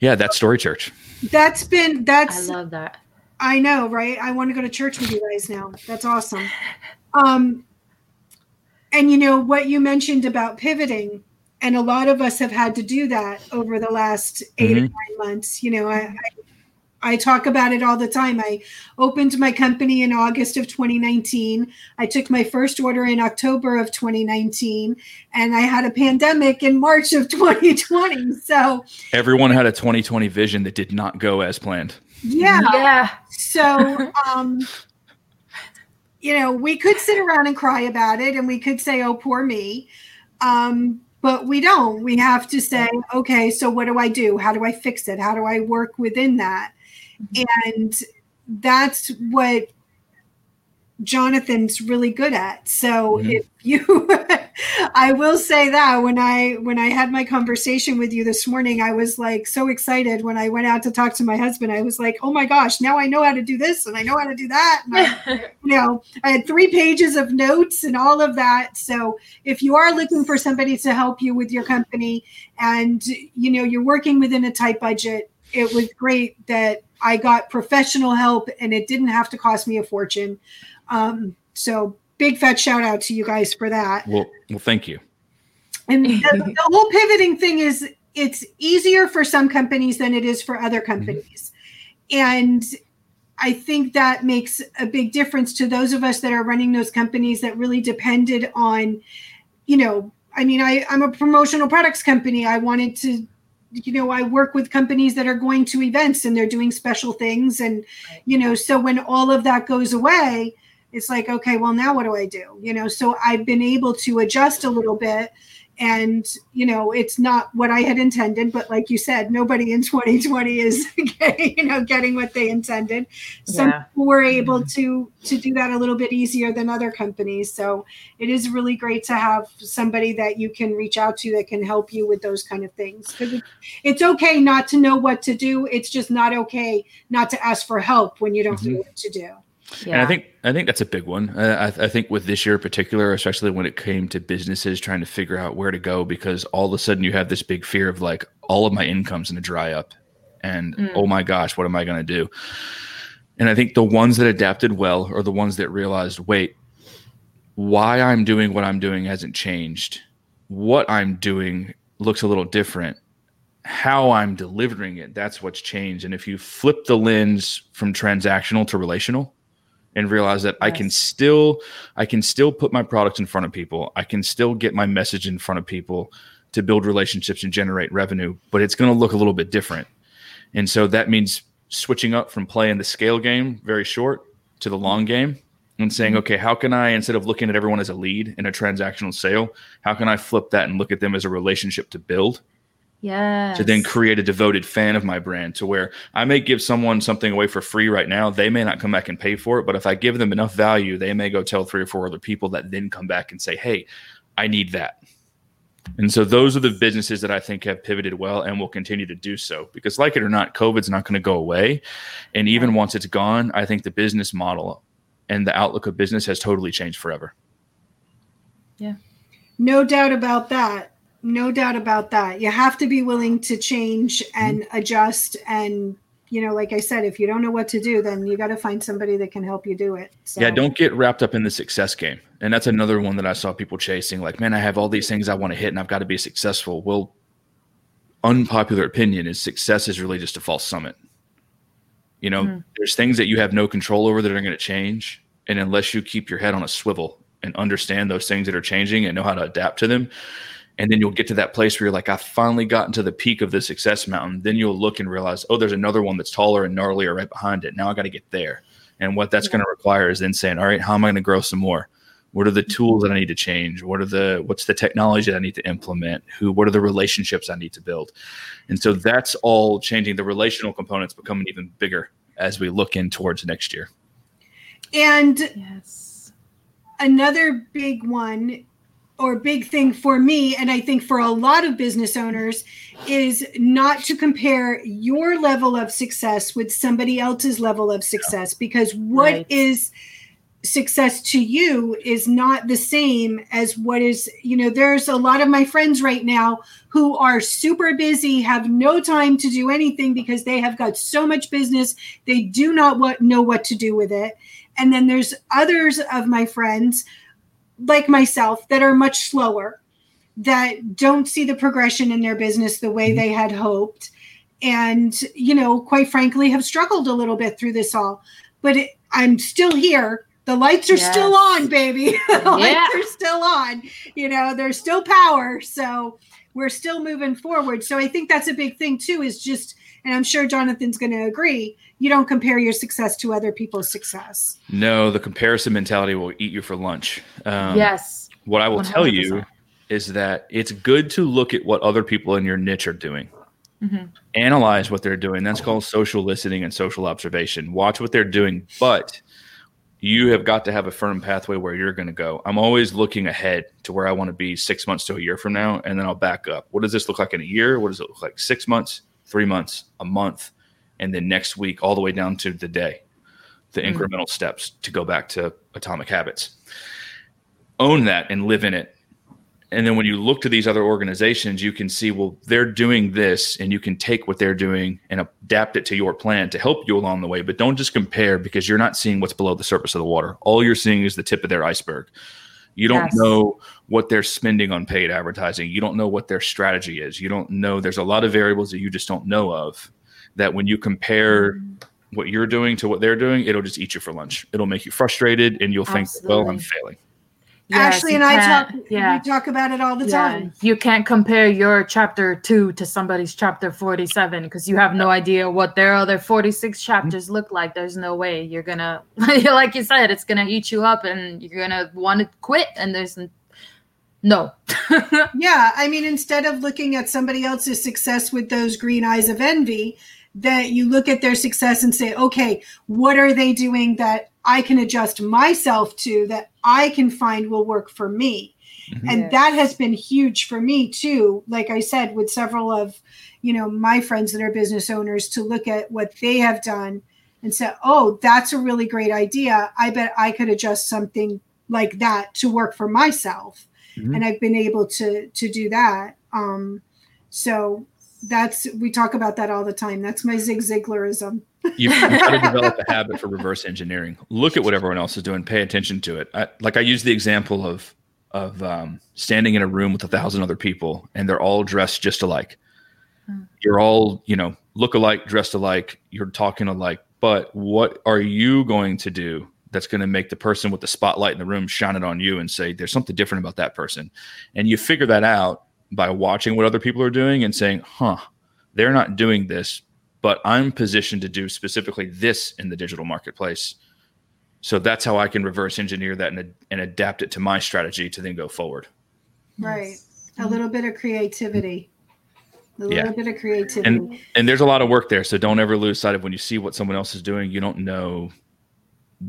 [SPEAKER 4] yeah, that's Story Church.
[SPEAKER 1] that's been that's
[SPEAKER 2] I
[SPEAKER 1] that's
[SPEAKER 2] love that.
[SPEAKER 1] I know, right? I want to go to church with you guys now. That's awesome. Um, and you know what you mentioned about pivoting, and a lot of us have had to do that over the last 8 or
[SPEAKER 4] Mhm.
[SPEAKER 1] nine months. You know, I, I I talk about it all the time. I opened my company in August of 2019. I took my first order in October of 2019, and I had a pandemic in March of 2020. So,
[SPEAKER 4] Everyone had a 2020 vision that did not go as planned.
[SPEAKER 1] yeah.
[SPEAKER 2] Yeah.
[SPEAKER 1] So, um, you know, we could sit around and cry about it and we could say, oh, poor me. Um, but we don't. We have to say, okay, so what do I do? How do I fix it? How do I work within that? And that's what Jonathan's really good at. So
[SPEAKER 4] Mhm.
[SPEAKER 1] if you I will say that when I when I had my conversation with you this morning, I was like so excited when I went out to talk to my husband. I was like, "Oh my gosh, now I know how to do this and I know how to do that." And I, you know, I had 3 pages of notes and all of that. So if you are looking for somebody to help you with your company and you know, you're working within a tight budget, it was great that I got professional help and it didn't have to cost me a fortune. Um, so big fat shout out to you guys for that.
[SPEAKER 4] Well, well, thank you.
[SPEAKER 1] And the, the whole pivoting thing is it's easier for some companies than it is for other companies. And I think that makes a big difference to those of us that are running those companies that really depended on, you know, I mean, I, I'm a promotional products company. I wanted to, you know, I work with companies that are going to events and they're doing special things. And,
[SPEAKER 2] Right.
[SPEAKER 1] you know, so when all of that goes away, it's like, okay, well, now what do I do? You know, so I've been able to adjust a little bit and you know it's not what i had intended but like you said nobody in 2020 is you know getting what they intended. Some
[SPEAKER 2] Yeah.
[SPEAKER 1] people were mm-hmm. able to to do that a little bit easier than other companies. So it is really great to have somebody that you can reach out to that can help you with those kind of things. Because it's okay not to know what to do. It's just not okay not to ask for help when you don't know mm-hmm. what to do
[SPEAKER 2] Yeah.
[SPEAKER 4] And I think I think that's a big one. Uh, I, I think with this year in particular, especially when it came to businesses trying to figure out where to go, because all of a sudden you have this big fear of like all of my income's going to dry up, and
[SPEAKER 2] Mm.
[SPEAKER 4] oh my gosh, what am I going to do? And I think the ones that adapted well are the ones that realized, wait, why I'm doing what I'm doing hasn't changed. What I'm doing looks a little different. How I'm delivering it, that's what's changed. And if you flip the lens from transactional to relational and realize that I can still I can still put my products in front of people. I can still get my message in front of people to build relationships and generate revenue, but it's going to look a little bit different. And so that means switching up from playing the scale game very short to the long game and saying, mm-hmm. okay, how can I, instead of looking at everyone as a lead in a transactional sale, how can I flip that and look at them as a relationship to build?
[SPEAKER 2] Yes.
[SPEAKER 4] to then create a devoted fan of my brand to where I may give someone something away for free right now. They may not come back and pay for it, but if I give them enough value, they may go tell three or four other people that then come back and say, Hey, I need that. And so those are the businesses that I think have pivoted well and will continue to do so because, like it or not, COVID's not going to go away. And even once it's gone, I think the business model and the outlook of business has totally changed forever. Yeah.
[SPEAKER 1] No doubt about that. No doubt about that. You have to be willing to change and adjust. And, you know, like I said, if you don't know what to do, then you got to find somebody that can help you do it. So,
[SPEAKER 4] Yeah, don't get wrapped up in the success game. And that's another one that I saw people chasing. Like, man, I have all these things I want to hit and I've got to be successful. Well, unpopular opinion is success is really just a false summit. You know,
[SPEAKER 2] Mhm.
[SPEAKER 4] there's things that you have no control over that are going to change. And unless you keep your head on a swivel and understand those things that are changing and know how to adapt to them, and then you'll get to that place where you're like, I've finally gotten to the peak of the success mountain. Then you'll look and realize, oh, there's another one that's taller and gnarlier right behind it. Now I got to get there. And what that's going to require is then saying, all right, how am I going to grow some more? What are the mm-hmm. tools that I need to change? What are the what's the technology that I need to implement? Who what are the relationships I need to build? And so that's all changing. The relational components becoming even bigger as we look in towards next year.
[SPEAKER 1] And
[SPEAKER 2] yes.
[SPEAKER 1] another big one or big thing for me, and I think for a lot of business owners, is not to compare your level of success with somebody else's level of success because what is
[SPEAKER 2] Right.
[SPEAKER 1] success to you is not the same as what is, you know, there's a lot of my friends right now who are super busy, have no time to do anything because they have got so much business, they do not what, know what to do with it. And then there's others of my friends like myself that are much slower that don't see the progression in their business the way
[SPEAKER 4] Mhm.
[SPEAKER 1] they had hoped and you know quite frankly have struggled a little bit through this all. But it, i'm still here. The lights are still on baby. The
[SPEAKER 2] Yeah.
[SPEAKER 1] lights are still on. You know there's still power. So we're still moving forward. So i think that's a big thing too is just and i'm sure jonathan's going to agree you don't compare your success to other people's success
[SPEAKER 4] No, the comparison mentality will eat you for lunch. Um,
[SPEAKER 2] yes.
[SPEAKER 4] What I will tell you is that it's good to look at what other people in your niche are doing.
[SPEAKER 2] Mhm.
[SPEAKER 4] Analyze what they're doing. That's called social listening and social observation. Watch what they're doing, but you have got to have a firm pathway where you're going to go. I'm always looking ahead to where I want to be six months to a year from now, and then I'll back up. What does this look like in a year? What does it look like six months, three months, a month, and then next week, all the way down to the day, the
[SPEAKER 2] Mm.
[SPEAKER 4] incremental steps to go back to atomic habits own that and live in it. And then when you look to these other organizations, you can see, well, they're doing this, and you can take what they're doing and adapt it to your plan to help you along the way. But don't just compare because you're not seeing what's below the surface of the water. All you're seeing is the tip of their iceberg. You don't
[SPEAKER 2] Yes.
[SPEAKER 4] know what they're spending on paid advertising. You don't know what their strategy is. You don't know. There's a lot of variables that you just don't know of. That when you compare mm-hmm. what you're doing to what they're doing, it'll just eat you for lunch. It'll make you frustrated, and you'll think, well, I'm failing.
[SPEAKER 2] Yes,
[SPEAKER 1] ashley and i
[SPEAKER 2] can't-
[SPEAKER 1] talk
[SPEAKER 2] Yeah.
[SPEAKER 1] we talk about it all the
[SPEAKER 2] yeah.
[SPEAKER 1] time
[SPEAKER 2] You can't compare your chapter two to somebody's chapter 47 because you have no idea what their other 46 chapters look like. There's no way you're gonna, like you said, it's gonna eat you up and you're gonna want to quit. And there's n- No.
[SPEAKER 1] yeah, I mean, instead of looking at somebody else's success with those green eyes of envy, that you look at their success and say, okay, what are they doing that I can adjust myself to that I can find will work for me? Mm-hmm. And yes. that has been huge for me too. Like I said, with several of, you know, my friends that are business owners to look at what they have done and say, oh, that's a really great idea. I bet I could adjust something like that to work for myself. Mm-hmm. And I've been able to to do that. Um, so that's we talk about that all the time. That's my Zig Ziglarism.
[SPEAKER 4] You've, got to develop a habit for reverse engineering. Look at what everyone else is doing. Pay attention to it. I, like I use the example of of um, standing in a room with a thousand other people, and they're all dressed just alike. Hmm. You're all you know look alike, dressed alike. You're talking alike. But what are you going to do that's going to make the person with the spotlight in the room shine it on you and say there's something different about that person? And you figure that out by watching what other people are doing and saying, huh, they're not doing this, but I'm positioned to do specifically this in the digital marketplace. So that's how I can reverse engineer that and, and adapt it to my strategy to then go forward.
[SPEAKER 1] Right. A little bit of creativity. A yeah. little bit of creativity.
[SPEAKER 4] And and there's a lot of work there. So don't ever lose sight of when you see what someone else is doing, you don't know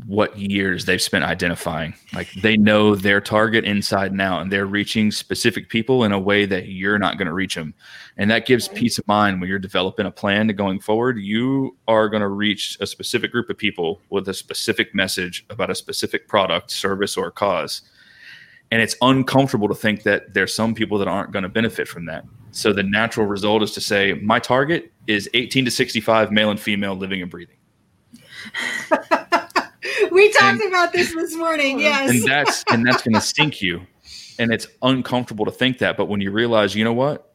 [SPEAKER 4] what years they've spent identifying. Like they know their target inside and out, and they're reaching specific people in a way that you're not going to reach them. And that gives peace of mind when you're developing a plan to going forward. You are going to reach a specific group of people with a specific message about a specific product, service, or cause. And it's uncomfortable to think that there's some people that aren't going to benefit from that. So the natural result is to say, my target is 18 to 65 male and female living and breathing.
[SPEAKER 1] we talked and, about this this morning. Yes.
[SPEAKER 4] And that's and that's going to sink you. And it's uncomfortable to think that, but when you realize, you know what?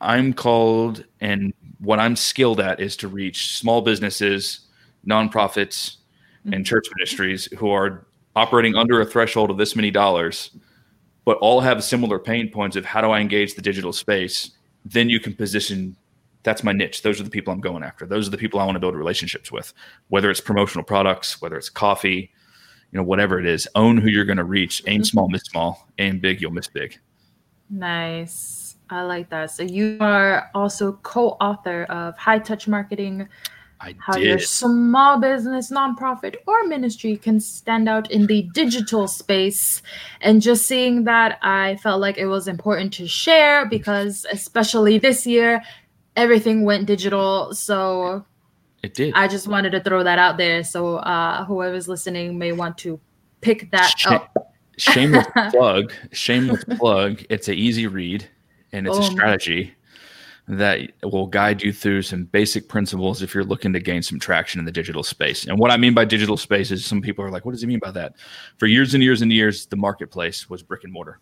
[SPEAKER 4] I'm called and what I'm skilled at is to reach small businesses, nonprofits, mm-hmm. and church ministries who are operating under a threshold of this many dollars, but all have similar pain points of how do I engage the digital space? Then you can position that's my niche. Those are the people I'm going after. Those are the people I want to build relationships with, whether it's promotional products, whether it's coffee, you know, whatever it is. Own who you're going to reach. Aim mm-hmm. small, miss small. Aim big, you'll miss big.
[SPEAKER 2] Nice. I like that. So you are also co-author of High Touch Marketing.
[SPEAKER 4] I
[SPEAKER 2] how
[SPEAKER 4] did.
[SPEAKER 2] your small business, nonprofit, or ministry can stand out in the digital space. And just seeing that, I felt like it was important to share because, especially this year, everything went digital. So
[SPEAKER 4] it did.
[SPEAKER 2] I just wanted to throw that out there. So uh, whoever's listening may want to pick that up.
[SPEAKER 4] shameless plug. Shameless plug. It's an easy read and it's oh, a strategy that will guide you through some basic principles if you're looking to gain some traction in the digital space. And what I mean by digital space is some people are like, what does he mean by that? For years and years and years, the marketplace was brick and mortar.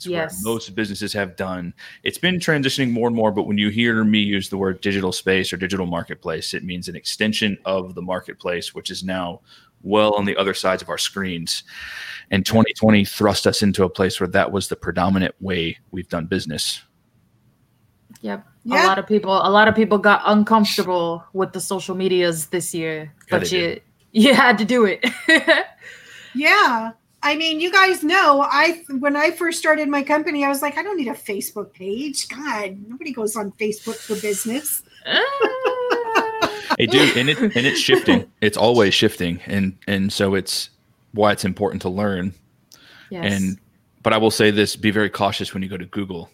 [SPEAKER 4] It's yes. most businesses have done. It's been transitioning more and more, but when you hear me use the word digital space or digital marketplace, it means an extension of the marketplace, which is now well on the other sides of our screens. And 2020 thrust us into a place where that was the predominant way we've done business.
[SPEAKER 2] Yep. Yeah. A lot of people a lot of people got uncomfortable with the social medias this year, but you you had to do it.
[SPEAKER 1] yeah. I mean, you guys know, I when I first started my company, I was like, I don't need a Facebook page. God, nobody goes on Facebook for business.
[SPEAKER 4] hey, dude, and it and it's shifting. It's always shifting, and and so it's why it's important to learn. Yes. And but I will say this: be very cautious when you go to Google.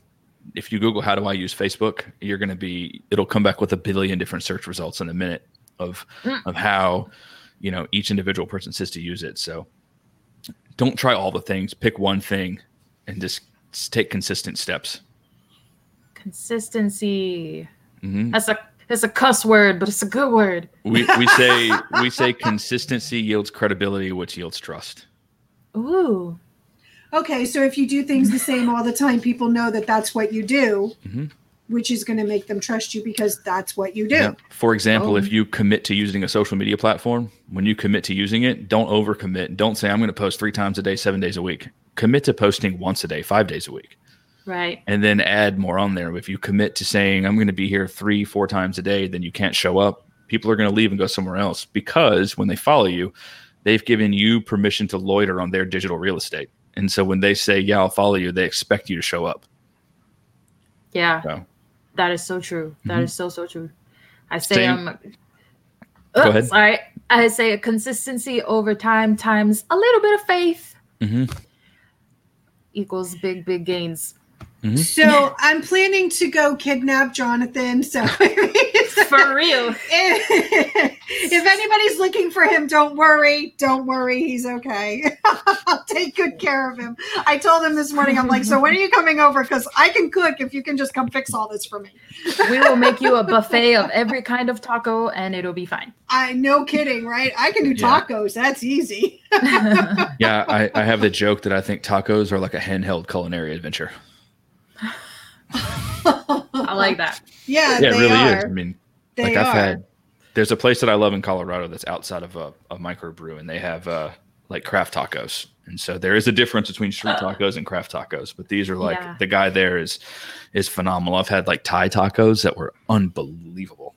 [SPEAKER 4] If you Google how do I use Facebook, you're going to be it'll come back with a billion different search results in a minute of mm. of how you know each individual person says to use it. So don't try all the things. Pick one thing and just take consistent steps.
[SPEAKER 2] Consistency. Mm-hmm. That's a it's a cuss word, but it's a good word.
[SPEAKER 4] We we say we say consistency yields credibility, which yields trust.
[SPEAKER 2] Ooh.
[SPEAKER 1] Okay, so if you do things the same all the time, people know that that's what you do. Mm-hmm which is going to make them trust you because that's what you do. Yeah.
[SPEAKER 4] For example, oh. if um, you commit to using a social media platform, when you commit to using it, don't overcommit. Don't say I'm going to post 3 times a day, 7 days a week. Commit to posting once a day, 5 days a week.
[SPEAKER 2] Right.
[SPEAKER 4] And then add more on there. If you commit to saying I'm going to be here 3 4 times a day, then you can't show up. People are going to leave and go somewhere else because when they follow you, they've given you permission to loiter on their digital real estate. and so when they say, "Yeah, I'll follow you," they expect you to show up.
[SPEAKER 2] Yeah,
[SPEAKER 4] So
[SPEAKER 2] that is so true. That
[SPEAKER 4] Mhm.
[SPEAKER 2] is so so true. I say
[SPEAKER 4] Same-
[SPEAKER 2] um.
[SPEAKER 4] Go ahead.
[SPEAKER 2] Sorry, I say a consistency over time times a little bit of faith
[SPEAKER 4] hmm
[SPEAKER 2] equals big big gains. Mm-hmm.
[SPEAKER 1] So I'm planning to go kidnap Jonathan. So
[SPEAKER 2] For real.
[SPEAKER 1] if, if anybody's looking for him, don't worry. Don't worry. He's okay. I'll take good care of him. I told him this morning, I'm like, so when are you coming over? Because I can cook if you can just come fix all this for me.
[SPEAKER 2] We will make you a buffet of every kind of taco and it'll be fine.
[SPEAKER 1] I no kidding, right? I can do
[SPEAKER 4] Yeah.
[SPEAKER 1] tacos. That's easy.
[SPEAKER 4] Yeah, I, I have the joke that I think tacos are like a handheld culinary adventure.
[SPEAKER 2] I like that.
[SPEAKER 1] Yeah,
[SPEAKER 4] Yeah, it really
[SPEAKER 1] are.
[SPEAKER 4] is. I mean,
[SPEAKER 1] They
[SPEAKER 4] like. I've had there's a place that I love in Colorado that's outside of a, a microbrew and they have uh like craft tacos. And so there is a difference between street tacos and craft tacos, but these are like
[SPEAKER 2] Yeah.
[SPEAKER 4] the guy there is is phenomenal. I've had like Thai tacos that were unbelievable.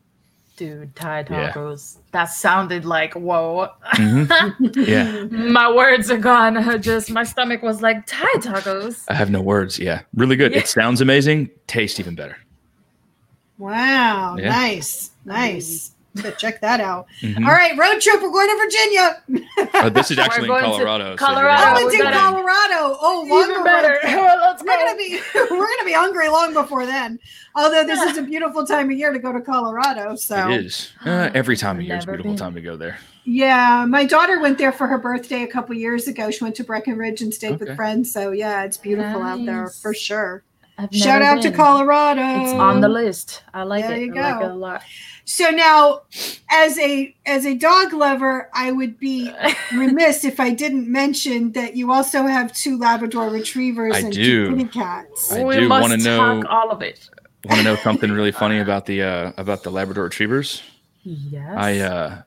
[SPEAKER 2] Dude, Thai
[SPEAKER 4] Yeah.
[SPEAKER 2] tacos. That sounded like whoa.
[SPEAKER 4] Mhm. Yeah.
[SPEAKER 2] my words are gone. Just my stomach was like Thai tacos.
[SPEAKER 4] I have no words. Yeah. Really good.
[SPEAKER 2] Yeah.
[SPEAKER 4] It sounds amazing, tastes even better.
[SPEAKER 1] Wow,
[SPEAKER 4] Yeah.
[SPEAKER 1] nice, nice. But check that out.
[SPEAKER 4] Mhm.
[SPEAKER 1] All right, road trip. We're going to Virginia.
[SPEAKER 4] Uh, this is actually in
[SPEAKER 2] going to
[SPEAKER 4] Colorado. so you're
[SPEAKER 2] Colorado.
[SPEAKER 4] gonna-
[SPEAKER 1] Oh, it's in. Colorado. Oh,
[SPEAKER 2] Even
[SPEAKER 1] longer
[SPEAKER 2] better.
[SPEAKER 1] road.
[SPEAKER 2] Let's
[SPEAKER 1] We're
[SPEAKER 2] go.
[SPEAKER 1] gonna be we're gonna be hungry long before then. Although this is a beautiful time of year to go to Colorado. So
[SPEAKER 4] It is. Uh, every time of year is a beautiful
[SPEAKER 2] been.
[SPEAKER 4] time to go there.
[SPEAKER 1] yeah, my daughter went there for her birthday a couple years ago. She went to Breckenridge and stayed
[SPEAKER 4] Okay.
[SPEAKER 1] with friends. So yeah, it's beautiful out there for sure.
[SPEAKER 2] I've
[SPEAKER 1] Shout
[SPEAKER 2] never
[SPEAKER 1] out to. Colorado.
[SPEAKER 2] It's on the list. I like
[SPEAKER 1] There
[SPEAKER 2] it.
[SPEAKER 1] you
[SPEAKER 2] I like it a lot.
[SPEAKER 1] So now, as a as a dog lover, I would be remiss if I didn't mention that you also have two Labrador Retrievers
[SPEAKER 4] I
[SPEAKER 1] and
[SPEAKER 4] do.
[SPEAKER 1] two kitty cats.
[SPEAKER 4] I
[SPEAKER 2] we
[SPEAKER 4] do
[SPEAKER 2] must
[SPEAKER 4] wanna know-
[SPEAKER 2] talk all of it.
[SPEAKER 4] Want to know something really funny about the uh, about the Labrador Retrievers?
[SPEAKER 2] Yes.
[SPEAKER 4] I uh,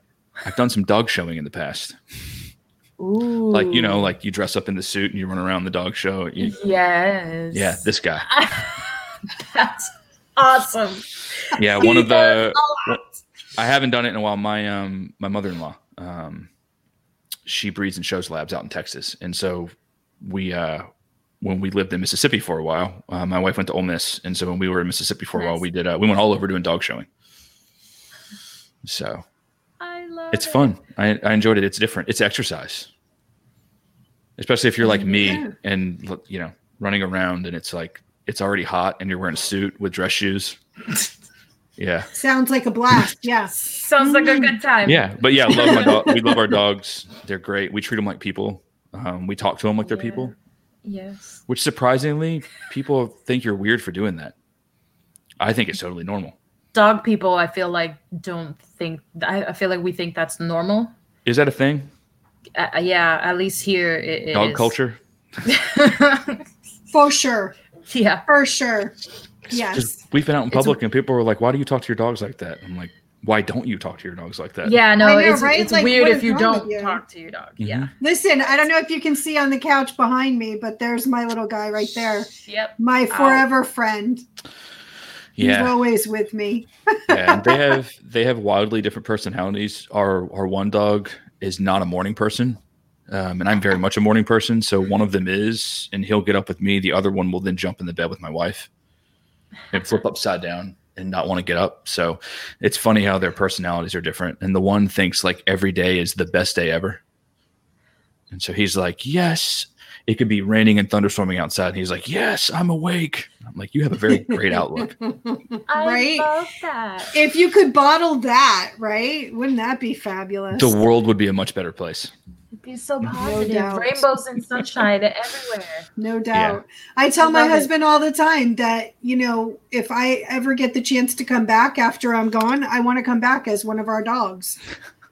[SPEAKER 4] I've done some dog showing in the past.
[SPEAKER 2] Ooh.
[SPEAKER 4] Like you know, like you dress up in the suit and you run around the dog show. You,
[SPEAKER 2] Yes.
[SPEAKER 4] yeah, this guy.
[SPEAKER 2] That's awesome.
[SPEAKER 4] Yeah,
[SPEAKER 2] He
[SPEAKER 4] one of the.
[SPEAKER 2] does a lot.
[SPEAKER 4] I haven't done it in a while. My um my mother in law, um, she breeds and shows labs out in Texas, and so we uh when we lived in Mississippi for a while, uh, my wife went to Ole Miss, and so when we were in Mississippi for a while, we did uh, we went all over doing dog showing. So
[SPEAKER 2] I love
[SPEAKER 4] it's
[SPEAKER 2] it.
[SPEAKER 4] fun. I, I enjoyed it. It's different. It's exercise, especially if you're like me
[SPEAKER 1] Yeah.
[SPEAKER 4] and you know running around and it's like it's already hot and you're wearing a suit with dress shoes. Yeah,
[SPEAKER 1] Sounds like a blast. Yes.
[SPEAKER 2] Sounds like a good time.
[SPEAKER 4] yeah, but yeah, love my dog. We love our dogs. They're great. We treat them like people. Um, we talk to them like they're
[SPEAKER 2] Yeah.
[SPEAKER 4] people,
[SPEAKER 2] Yes.
[SPEAKER 4] which surprisingly, people think you're weird for doing that. I think it's totally normal.
[SPEAKER 2] Dog people, I feel like don't think. I, I feel like we think that's normal.
[SPEAKER 4] Is that a thing?
[SPEAKER 2] Uh, yeah, at least here it, it
[SPEAKER 4] Dog
[SPEAKER 2] is.
[SPEAKER 4] culture?
[SPEAKER 1] For sure.
[SPEAKER 2] Yeah.
[SPEAKER 1] For sure. Yes.
[SPEAKER 4] Just we've been out in
[SPEAKER 2] It's-
[SPEAKER 4] public and people were like, "Why do you talk to your dogs like that?" I'm like, "Why don't you talk to your dogs like that?"
[SPEAKER 2] Yeah, no,
[SPEAKER 1] I know,
[SPEAKER 2] it's,
[SPEAKER 1] right?
[SPEAKER 2] it's
[SPEAKER 1] Like,
[SPEAKER 2] weird if you don't
[SPEAKER 1] you?
[SPEAKER 2] talk to your dog.
[SPEAKER 4] Mhm.
[SPEAKER 2] Yeah.
[SPEAKER 1] Listen, I don't know if you can see on the couch behind me, but there's my little guy right there.
[SPEAKER 2] Yep.
[SPEAKER 1] My
[SPEAKER 2] Ow.
[SPEAKER 1] forever friend. He's
[SPEAKER 4] yeah.
[SPEAKER 1] always with me.
[SPEAKER 4] yeah, and they have they have wildly different personalities. Our our one dog is not a morning person, um, and I'm very much a morning person. So one of them is, and he'll get up with me. The other one will then jump in the bed with my wife and flip upside down and not want to get up. So it's funny how their personalities are different. And the one thinks like every day is the best day ever, and so he's like, "Yes." It could be raining and thunderstorming outside. And he's like, Yes, I'm awake. I'm like, You have a very great outlook.
[SPEAKER 2] I
[SPEAKER 1] Right?
[SPEAKER 2] love that.
[SPEAKER 1] If you could bottle that, right? Wouldn't that be fabulous?
[SPEAKER 4] The world would be a much better place.
[SPEAKER 2] It'd be so positive.
[SPEAKER 1] doubt.
[SPEAKER 2] Rainbows and sunshine everywhere.
[SPEAKER 1] No doubt. I tell
[SPEAKER 2] I
[SPEAKER 1] my
[SPEAKER 2] love it.
[SPEAKER 1] husband all the time that, you know, if I ever get the chance to come back after I'm gone, I want to come back as one of our dogs.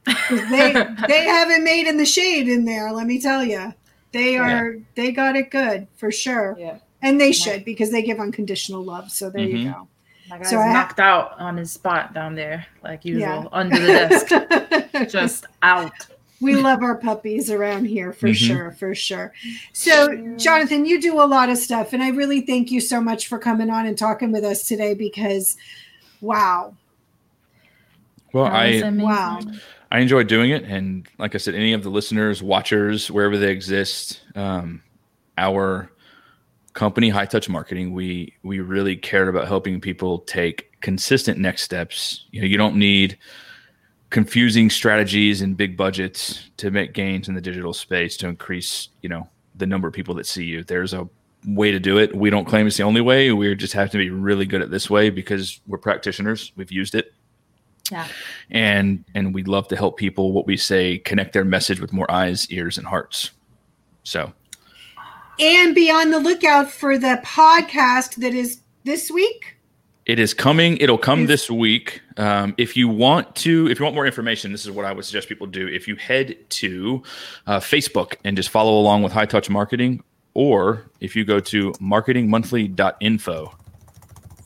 [SPEAKER 1] they they haven't made in the shade in there, let me tell you. They are they got it good for sure.
[SPEAKER 2] Yeah.
[SPEAKER 1] And they should because they give unconditional love. So there you
[SPEAKER 4] Mhm.
[SPEAKER 1] go.
[SPEAKER 2] My guy's
[SPEAKER 1] So I ha-
[SPEAKER 2] knocked out on his spot down there, like usual,
[SPEAKER 1] Yeah.
[SPEAKER 2] under the desk, just out.
[SPEAKER 1] We love our puppies around here for
[SPEAKER 4] Mhm.
[SPEAKER 1] sure, for sure. So, Jonathan, you do a lot of stuff, and I really thank you so much for coming on and talking with us today because, wow,
[SPEAKER 4] Well, I
[SPEAKER 1] wow.
[SPEAKER 4] I enjoy doing it, and like I said, any of the listeners, watchers, wherever they exist, um, our company, High Touch Marketing, we we really care about helping people take consistent next steps. You know, you don't need confusing strategies and big budgets to make gains in the digital space to increase, you know, the number of people that see you. There's a way to do it. We don't claim it's the only way. We just have to be really good at this way because we're practitioners. We've used it.
[SPEAKER 2] Yeah.
[SPEAKER 4] And and we love to help people what we say connect their message with more eyes, ears and hearts. So
[SPEAKER 1] And be on the lookout for the podcast that is this week.
[SPEAKER 4] It is coming. It'll come this week. Um, if you want to, if you want more information, this is what I would suggest people do. If you head to uh, Facebook and just follow along with High Touch Marketing, or if you go to marketingmonthly.info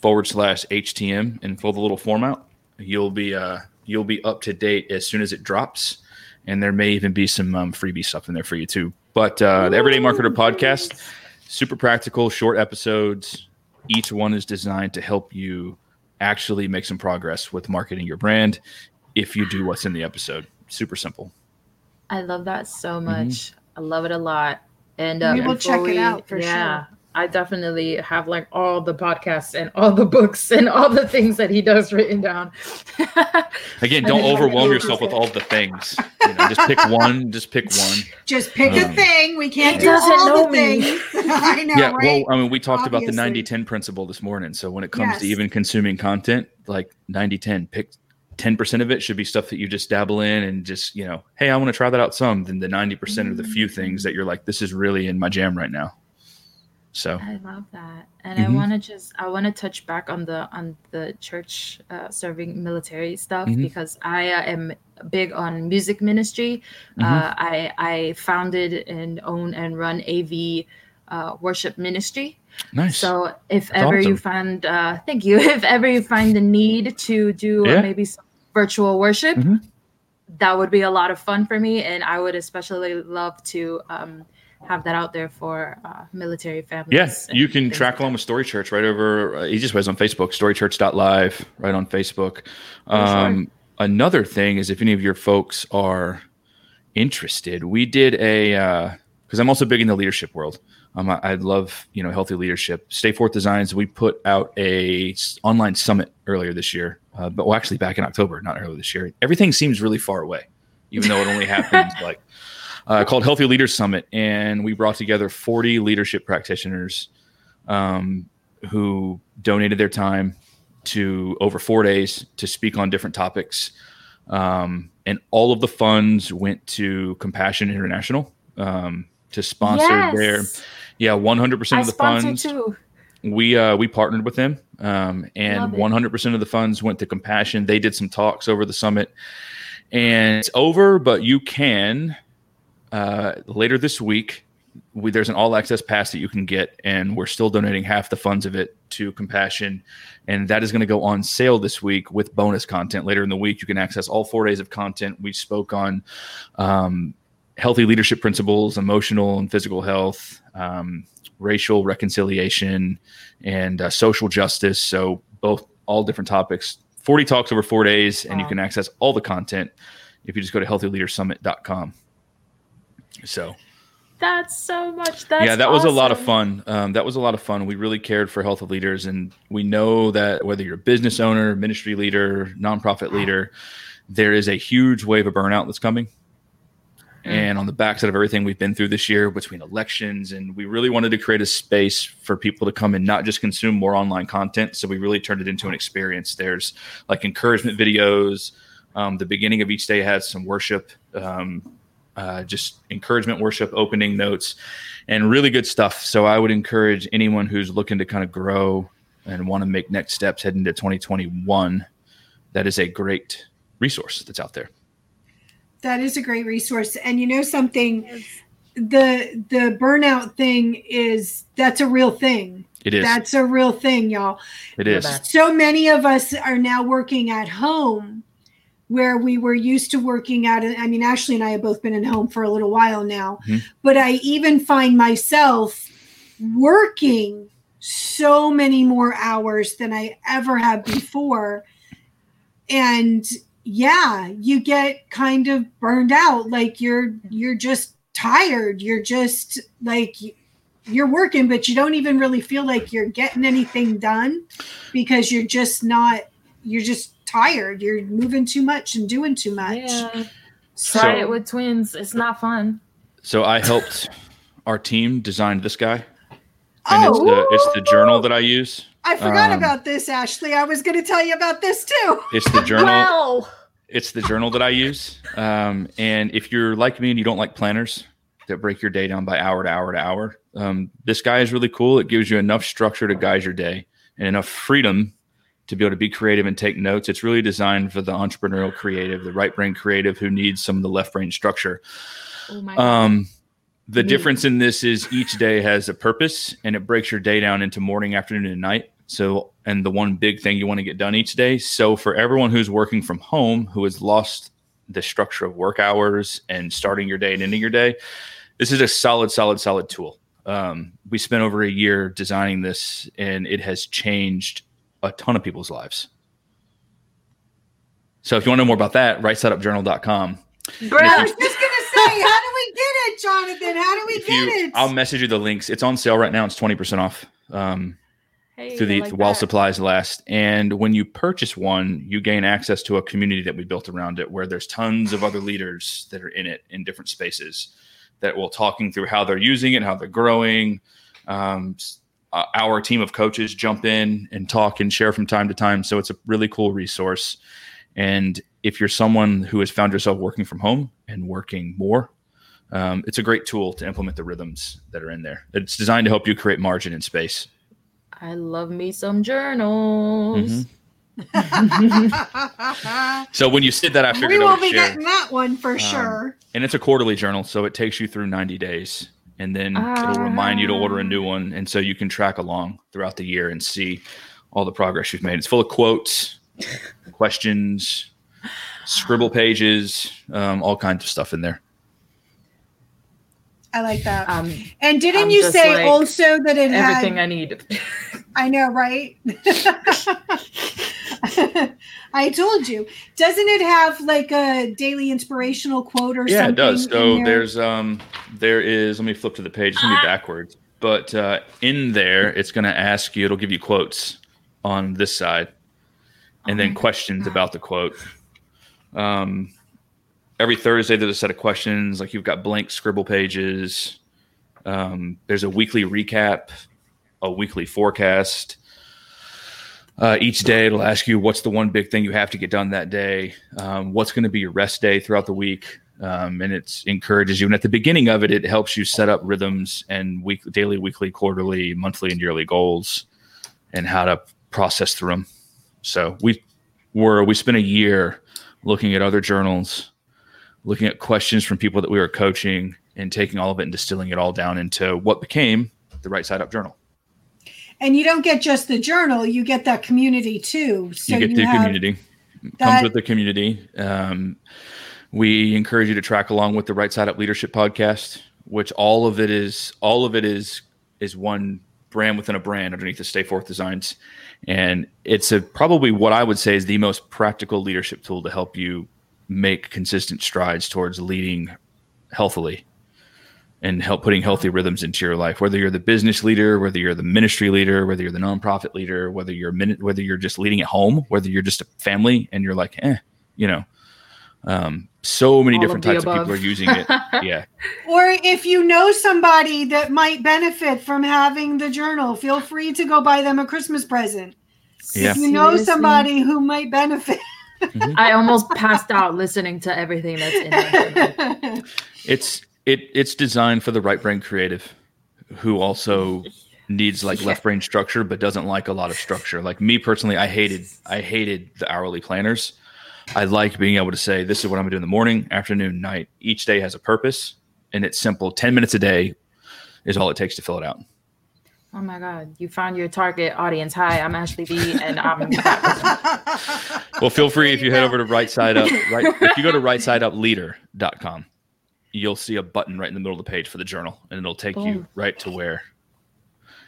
[SPEAKER 4] forward slash HTM and fill the little form out, you'll be uh, you'll be up to date as soon as it drops. And there may even be some um, freebie stuff in there for you too. But uh, the Everyday Marketer podcast, super practical, short episodes. Each one is designed to help you actually make some progress with marketing your brand if you do what's in the episode. Super simple.
[SPEAKER 2] I love that so
[SPEAKER 4] Mm-hmm.
[SPEAKER 2] much. I love it a lot. And uh,
[SPEAKER 1] We will
[SPEAKER 2] before
[SPEAKER 1] check it out for
[SPEAKER 2] yeah, I definitely have like all the podcasts and all the books and all the things that he does written down.
[SPEAKER 4] Again, don't overwhelm yourself with all the things. You know, just pick one. Just pick one.
[SPEAKER 1] Just pick a
[SPEAKER 4] Um,
[SPEAKER 1] thing. We can't do
[SPEAKER 2] doesn't
[SPEAKER 1] all the
[SPEAKER 2] me.
[SPEAKER 1] things. I know,
[SPEAKER 4] yeah.
[SPEAKER 1] right?
[SPEAKER 4] Well, I mean, we talked about the
[SPEAKER 1] Obviously.
[SPEAKER 4] 90 10 principle this morning. So when it comes to even consuming content, like 90 10, pick 10% of it should be stuff that you just dabble in and just, you know, hey, I want to try that out some. Then the 90% of the few things that you're like, this is really in my jam right now. So,
[SPEAKER 2] I love that, and I
[SPEAKER 4] Mhm.
[SPEAKER 2] want to just I want to touch back on the on the church uh, serving military stuff
[SPEAKER 4] Mhm.
[SPEAKER 2] because I uh, am big on music ministry.
[SPEAKER 4] Mhm.
[SPEAKER 2] Uh, I I founded and own and run AV uh, worship ministry.
[SPEAKER 4] nice.
[SPEAKER 2] So if
[SPEAKER 4] That's
[SPEAKER 2] ever you find, uh, thank you. If ever you find the need to do uh,
[SPEAKER 4] Yeah.
[SPEAKER 2] maybe some virtual worship,
[SPEAKER 4] Mhm.
[SPEAKER 2] that would be a lot of fun for me, and I would especially love to um, have that out there for uh, military families.
[SPEAKER 4] Yeah, you can track along with Story Church right over uh, easiest ways on Facebook, storychurch.live, right on Facebook.
[SPEAKER 2] For sure.
[SPEAKER 4] Um, Another thing is if any of your folks are interested, we did a because I'm also big in the leadership world. Um, I, I love you know healthy leadership. Stay Forth Designs. We put out a s- online summit earlier this year, uh, but well, actually back in October, not earlier this year. Everything seems really far away, even though it only happens like uh, called Healthy Leaders Summit, and we brought together 40 leadership practitioners um, who donated their time to over four days to speak on different topics. Um, and all of the funds went to Compassion International um, to sponsor their yeah 100%
[SPEAKER 2] I
[SPEAKER 4] of the funds
[SPEAKER 2] too.
[SPEAKER 4] we uh, we partnered with them, um, and 100% of the funds went to Compassion. They did some talks over the summit, and it's over. But you can uh, later this week. We, there's an all access pass that you can get, and we're still donating half the funds of it to Compassion, and that is going to go on sale this week with bonus content. Later in the week, you can access all four days of content. We spoke on um, healthy leadership principles, emotional and physical health, um, racial reconciliation, and uh, social justice. So both all different topics. 40 talks over four days, and you can access all the content if you just go to healthyleadersummit.com. So
[SPEAKER 2] That's so much. That's
[SPEAKER 4] yeah, that was a lot of fun. Um, that was a lot of fun. We really cared for health of leaders, and we know that whether you're a business owner, ministry leader, nonprofit leader, there is a huge wave of burnout that's coming.
[SPEAKER 2] Mm.
[SPEAKER 4] And on the backside of everything we've been through this year, between elections, and we really wanted to create a space for people to come and not just consume more online content. So we really turned it into an experience. There's like encouragement videos. Um, the beginning of each day has some worship, um, uh, just encouragement worship, opening notes, and really good stuff. So I would encourage anyone who's looking to kind of grow and want to make next steps heading to 2021. That is a great resource that's out there.
[SPEAKER 1] That is a great resource. And you know something, the the burnout thing is that's a real thing.
[SPEAKER 4] It is.
[SPEAKER 1] That's a real thing, y'all.
[SPEAKER 4] it is.
[SPEAKER 1] So many of us are now working at home where we were used to working at I mean Ashley and I have both been at home for a little while now.
[SPEAKER 4] Mhm.
[SPEAKER 1] But I even find myself working so many more hours than I ever have before. And yeah, you get kind of burned out like you're you're just tired. You're just like you're working, but you don't even really feel like you're getting anything done because you're just not. You're just tired. You're moving too much and doing too much.
[SPEAKER 2] Yeah. Try
[SPEAKER 4] So-
[SPEAKER 2] it with twins. It's not fun.
[SPEAKER 4] So I helped our team design this guy, and it's
[SPEAKER 1] Oh,
[SPEAKER 4] the it's the journal that I use.
[SPEAKER 1] I forgot
[SPEAKER 4] um,
[SPEAKER 1] about this, Ashley. I was going to tell you about this too.
[SPEAKER 4] It's the journal.
[SPEAKER 2] Well,
[SPEAKER 4] it's the journal that I use. Um, and if you're like me and you don't like planners that break your day down by hour to hour to hour, um, this guy is really cool. It gives you enough structure to guide your day and enough freedom to be able to be creative and take notes. It's really designed for the entrepreneurial creative, the right brain creative who needs some of the left brain structure.
[SPEAKER 2] oh.
[SPEAKER 4] Um, the difference in this is each day has a purpose and it breaks your day down into morning, afternoon, and night. So, and the one big thing you want to get done each day. So, for everyone who's working from home who has lost the structure of work hours and starting your day and ending your day, this is a solid, solid, solid tool. Um, we spent over a year designing this and it has changed a ton of people's lives. So, if you want to know more about that, rightsideupjournal.com.
[SPEAKER 1] I
[SPEAKER 2] Bruh.
[SPEAKER 1] was just going to say, how do we get it, Jonathan? How do we get
[SPEAKER 4] you,
[SPEAKER 1] it?
[SPEAKER 4] I'll message you the links. It's on sale right now. It's twenty percent off um,
[SPEAKER 2] Hey,
[SPEAKER 4] through the
[SPEAKER 2] like
[SPEAKER 4] while
[SPEAKER 2] that.
[SPEAKER 4] supplies last. And when you purchase one, you gain access to a community that we built around it, where there's tons of other leaders that are in it in different spaces that will talking through how they're using it, how they're growing. Um, s- our team of coaches jump in and talk and share from time to time. So it's a really cool resource. And if you're someone who has found yourself working from home and working more, um, it's a great tool to implement the rhythms that are in there. It's designed to help you create margin in space.
[SPEAKER 2] I love me some journals.
[SPEAKER 4] Mhm. So when you said that, I figured I
[SPEAKER 1] will be
[SPEAKER 4] share.
[SPEAKER 1] getting that one for
[SPEAKER 4] Um,
[SPEAKER 1] sure.
[SPEAKER 4] And it's a quarterly journal, so it takes you through 90 days. And then it'll remind you to order a new one. And so you can track along throughout the year and see all the progress you've made. It's full of quotes, questions, scribble pages, um, all kinds of stuff in there.
[SPEAKER 1] I like that.
[SPEAKER 2] Um,
[SPEAKER 1] and didn't
[SPEAKER 2] I'm
[SPEAKER 1] you say
[SPEAKER 2] like
[SPEAKER 1] also that it
[SPEAKER 2] everything
[SPEAKER 1] had?
[SPEAKER 2] I need.
[SPEAKER 1] I know, right? I told you. Doesn't it have like a daily inspirational quote or
[SPEAKER 4] yeah
[SPEAKER 1] something?
[SPEAKER 4] Yeah, it does so
[SPEAKER 1] there?
[SPEAKER 4] there's um there is let me flip to the page. It's gonna be backwards. But uh in there it's gonna ask you it'll give you quotes on this side and
[SPEAKER 1] Oh
[SPEAKER 4] then questions about the quote. Um every thursday there's a set of questions. Like you've got blank scribble pages. Um there's a weekly recap a weekly forecast uh, each day it'll ask you what's the one big thing you have to get done that day um, what's going to be your rest day throughout the week um, and it encourages you. And at the beginning of it it helps you set up rhythms and week daily weekly quarterly monthly and yearly goals and how to process through them so we were we spent a year looking at other journals looking at questions from people that we were coaching and taking all of it and distilling it all down into what became the right side up journal
[SPEAKER 1] and you don't get just the journal; you get that community too. So
[SPEAKER 4] you get the
[SPEAKER 1] have
[SPEAKER 4] community.
[SPEAKER 1] That-
[SPEAKER 4] comes with the community. Um, we encourage you to track along with the right side up leadership podcast which all of it is all of it is is one brand within a brand underneath the stay forth designs. And it's a probably what i would say is the most practical leadership tool to help you make consistent strides towards leading healthily and help putting healthy rhythms into your life whether you're the business leader whether you're the ministry leader whether you're the nonprofit leader whether you're minute whether you're just leading at home whether you're just a family and you're like eh you know um, so many
[SPEAKER 2] All
[SPEAKER 4] different
[SPEAKER 2] of the
[SPEAKER 4] types of people are using it yeah
[SPEAKER 1] Or if you know somebody that might benefit from having the journal, feel free to go buy them a Christmas present.
[SPEAKER 4] Yeah.
[SPEAKER 1] If you know
[SPEAKER 2] Seriously?
[SPEAKER 1] somebody who might benefit.
[SPEAKER 2] I almost passed out listening to everything that's in there.
[SPEAKER 4] it's it it's designed for the right brain creative who also needs like left brain structure but doesn't like a lot of structure. Like me personally i hated i hated the hourly planners. I like being able to say this is what i'm gonna do in the morning afternoon night. Each day has a purpose and it's simple. 10 minutes a day is all it takes to fill it out.
[SPEAKER 2] Oh my God, you found your target audience. Hi, I'm Ashley B, and I'm
[SPEAKER 4] well feel free if you head over to right side up right if you go to rightsideup.leader.com you'll see a button right in the middle of the page for the journal and it'll take you right to where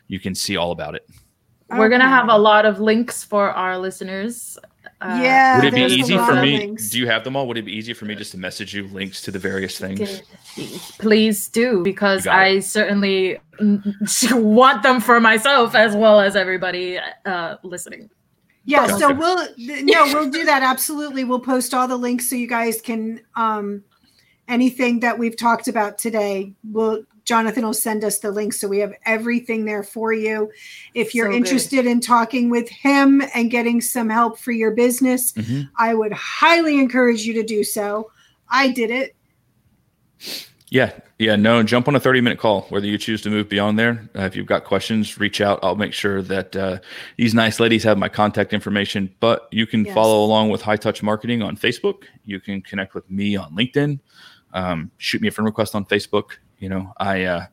[SPEAKER 4] you can see all about it
[SPEAKER 2] We're gonna have a lot of links for our listeners Uh,
[SPEAKER 1] Yeah,
[SPEAKER 4] Would it be easy for me?
[SPEAKER 1] links.
[SPEAKER 4] Do you have them all? Would it be easier for me just to message you links to the various things?
[SPEAKER 2] Please do, because
[SPEAKER 4] You got
[SPEAKER 2] I certainly mm, want them for myself as well as everybody uh, listening.
[SPEAKER 1] Yeah,
[SPEAKER 4] Okay.
[SPEAKER 1] so we'll th- no, we'll do that absolutely. We'll post all the links so you guys can um anything that we've talked about today. We'll Jonathan will send us the link. so we have everything there for you. If you're
[SPEAKER 2] So
[SPEAKER 1] interested in talking with him and getting some help for your business,
[SPEAKER 4] Mhm.
[SPEAKER 1] I would highly encourage you to do so. I did it.
[SPEAKER 4] Yeah, yeah. No, jump on a thirty-minute call. Whether you choose to move beyond there, uh, if you've got questions, reach out. I'll make sure that uh, these nice ladies have my contact information. But you can
[SPEAKER 1] Yes.
[SPEAKER 4] follow along with High Touch Marketing on Facebook. You can connect with me on LinkedIn. Um, shoot me a friend request on Facebook. You know, I uh,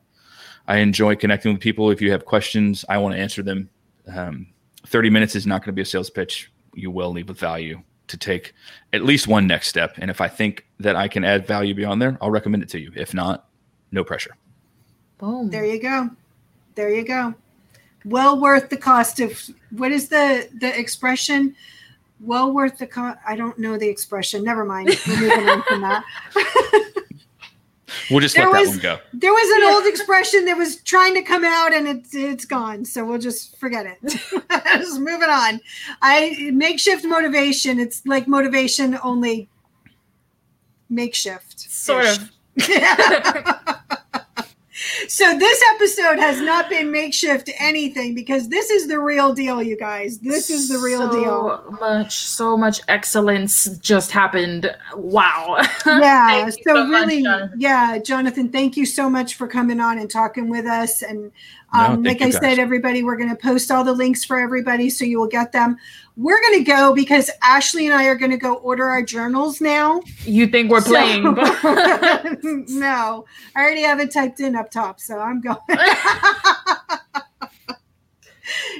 [SPEAKER 4] I enjoy connecting with people. If you have questions, I want to answer them. Um, Thirty minutes is not going to be a sales pitch. You will leave with value to take at least one next step. And if I think that I can add value beyond there, I'll recommend it to you. If not, no pressure.
[SPEAKER 2] Boom.
[SPEAKER 1] There you go. There you go. Well worth the cost of what is the the expression? Well worth the cost. I don't know the expression. Never mind. We're moving on from that.
[SPEAKER 4] We'll just
[SPEAKER 1] There
[SPEAKER 4] let that
[SPEAKER 1] was-
[SPEAKER 4] one go.
[SPEAKER 1] There was an old expression that was trying to come out and it's it's gone. So we'll just forget it. just moving on. I makeshift motivation. It's like motivation only makeshift.
[SPEAKER 2] Sort of.
[SPEAKER 1] so this episode has not been makeshift anything because this is the real deal, you guys. This is the real
[SPEAKER 2] so
[SPEAKER 1] deal.
[SPEAKER 2] So much, so much excellence just happened. Wow.
[SPEAKER 1] Yeah. So,
[SPEAKER 2] so much,
[SPEAKER 1] really,
[SPEAKER 2] Jonathan.
[SPEAKER 1] yeah, Jonathan, thank you so much for coming on and talking with us. And um,
[SPEAKER 4] thank
[SPEAKER 1] like I
[SPEAKER 4] you,
[SPEAKER 1] said, everybody, we're going to post all the links for everybody so you will get them. We're going to go because Ashley and I are going to go order our journals now.
[SPEAKER 2] you think we're
[SPEAKER 1] So-
[SPEAKER 2] playing, but
[SPEAKER 1] no, I already have it typed in up top, so I'm going.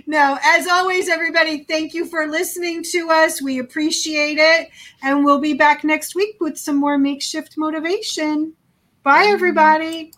[SPEAKER 1] no, as always, everybody, thank you for listening to us. We appreciate it. And we'll be back next week with some more makeshift motivation. Bye, everybody.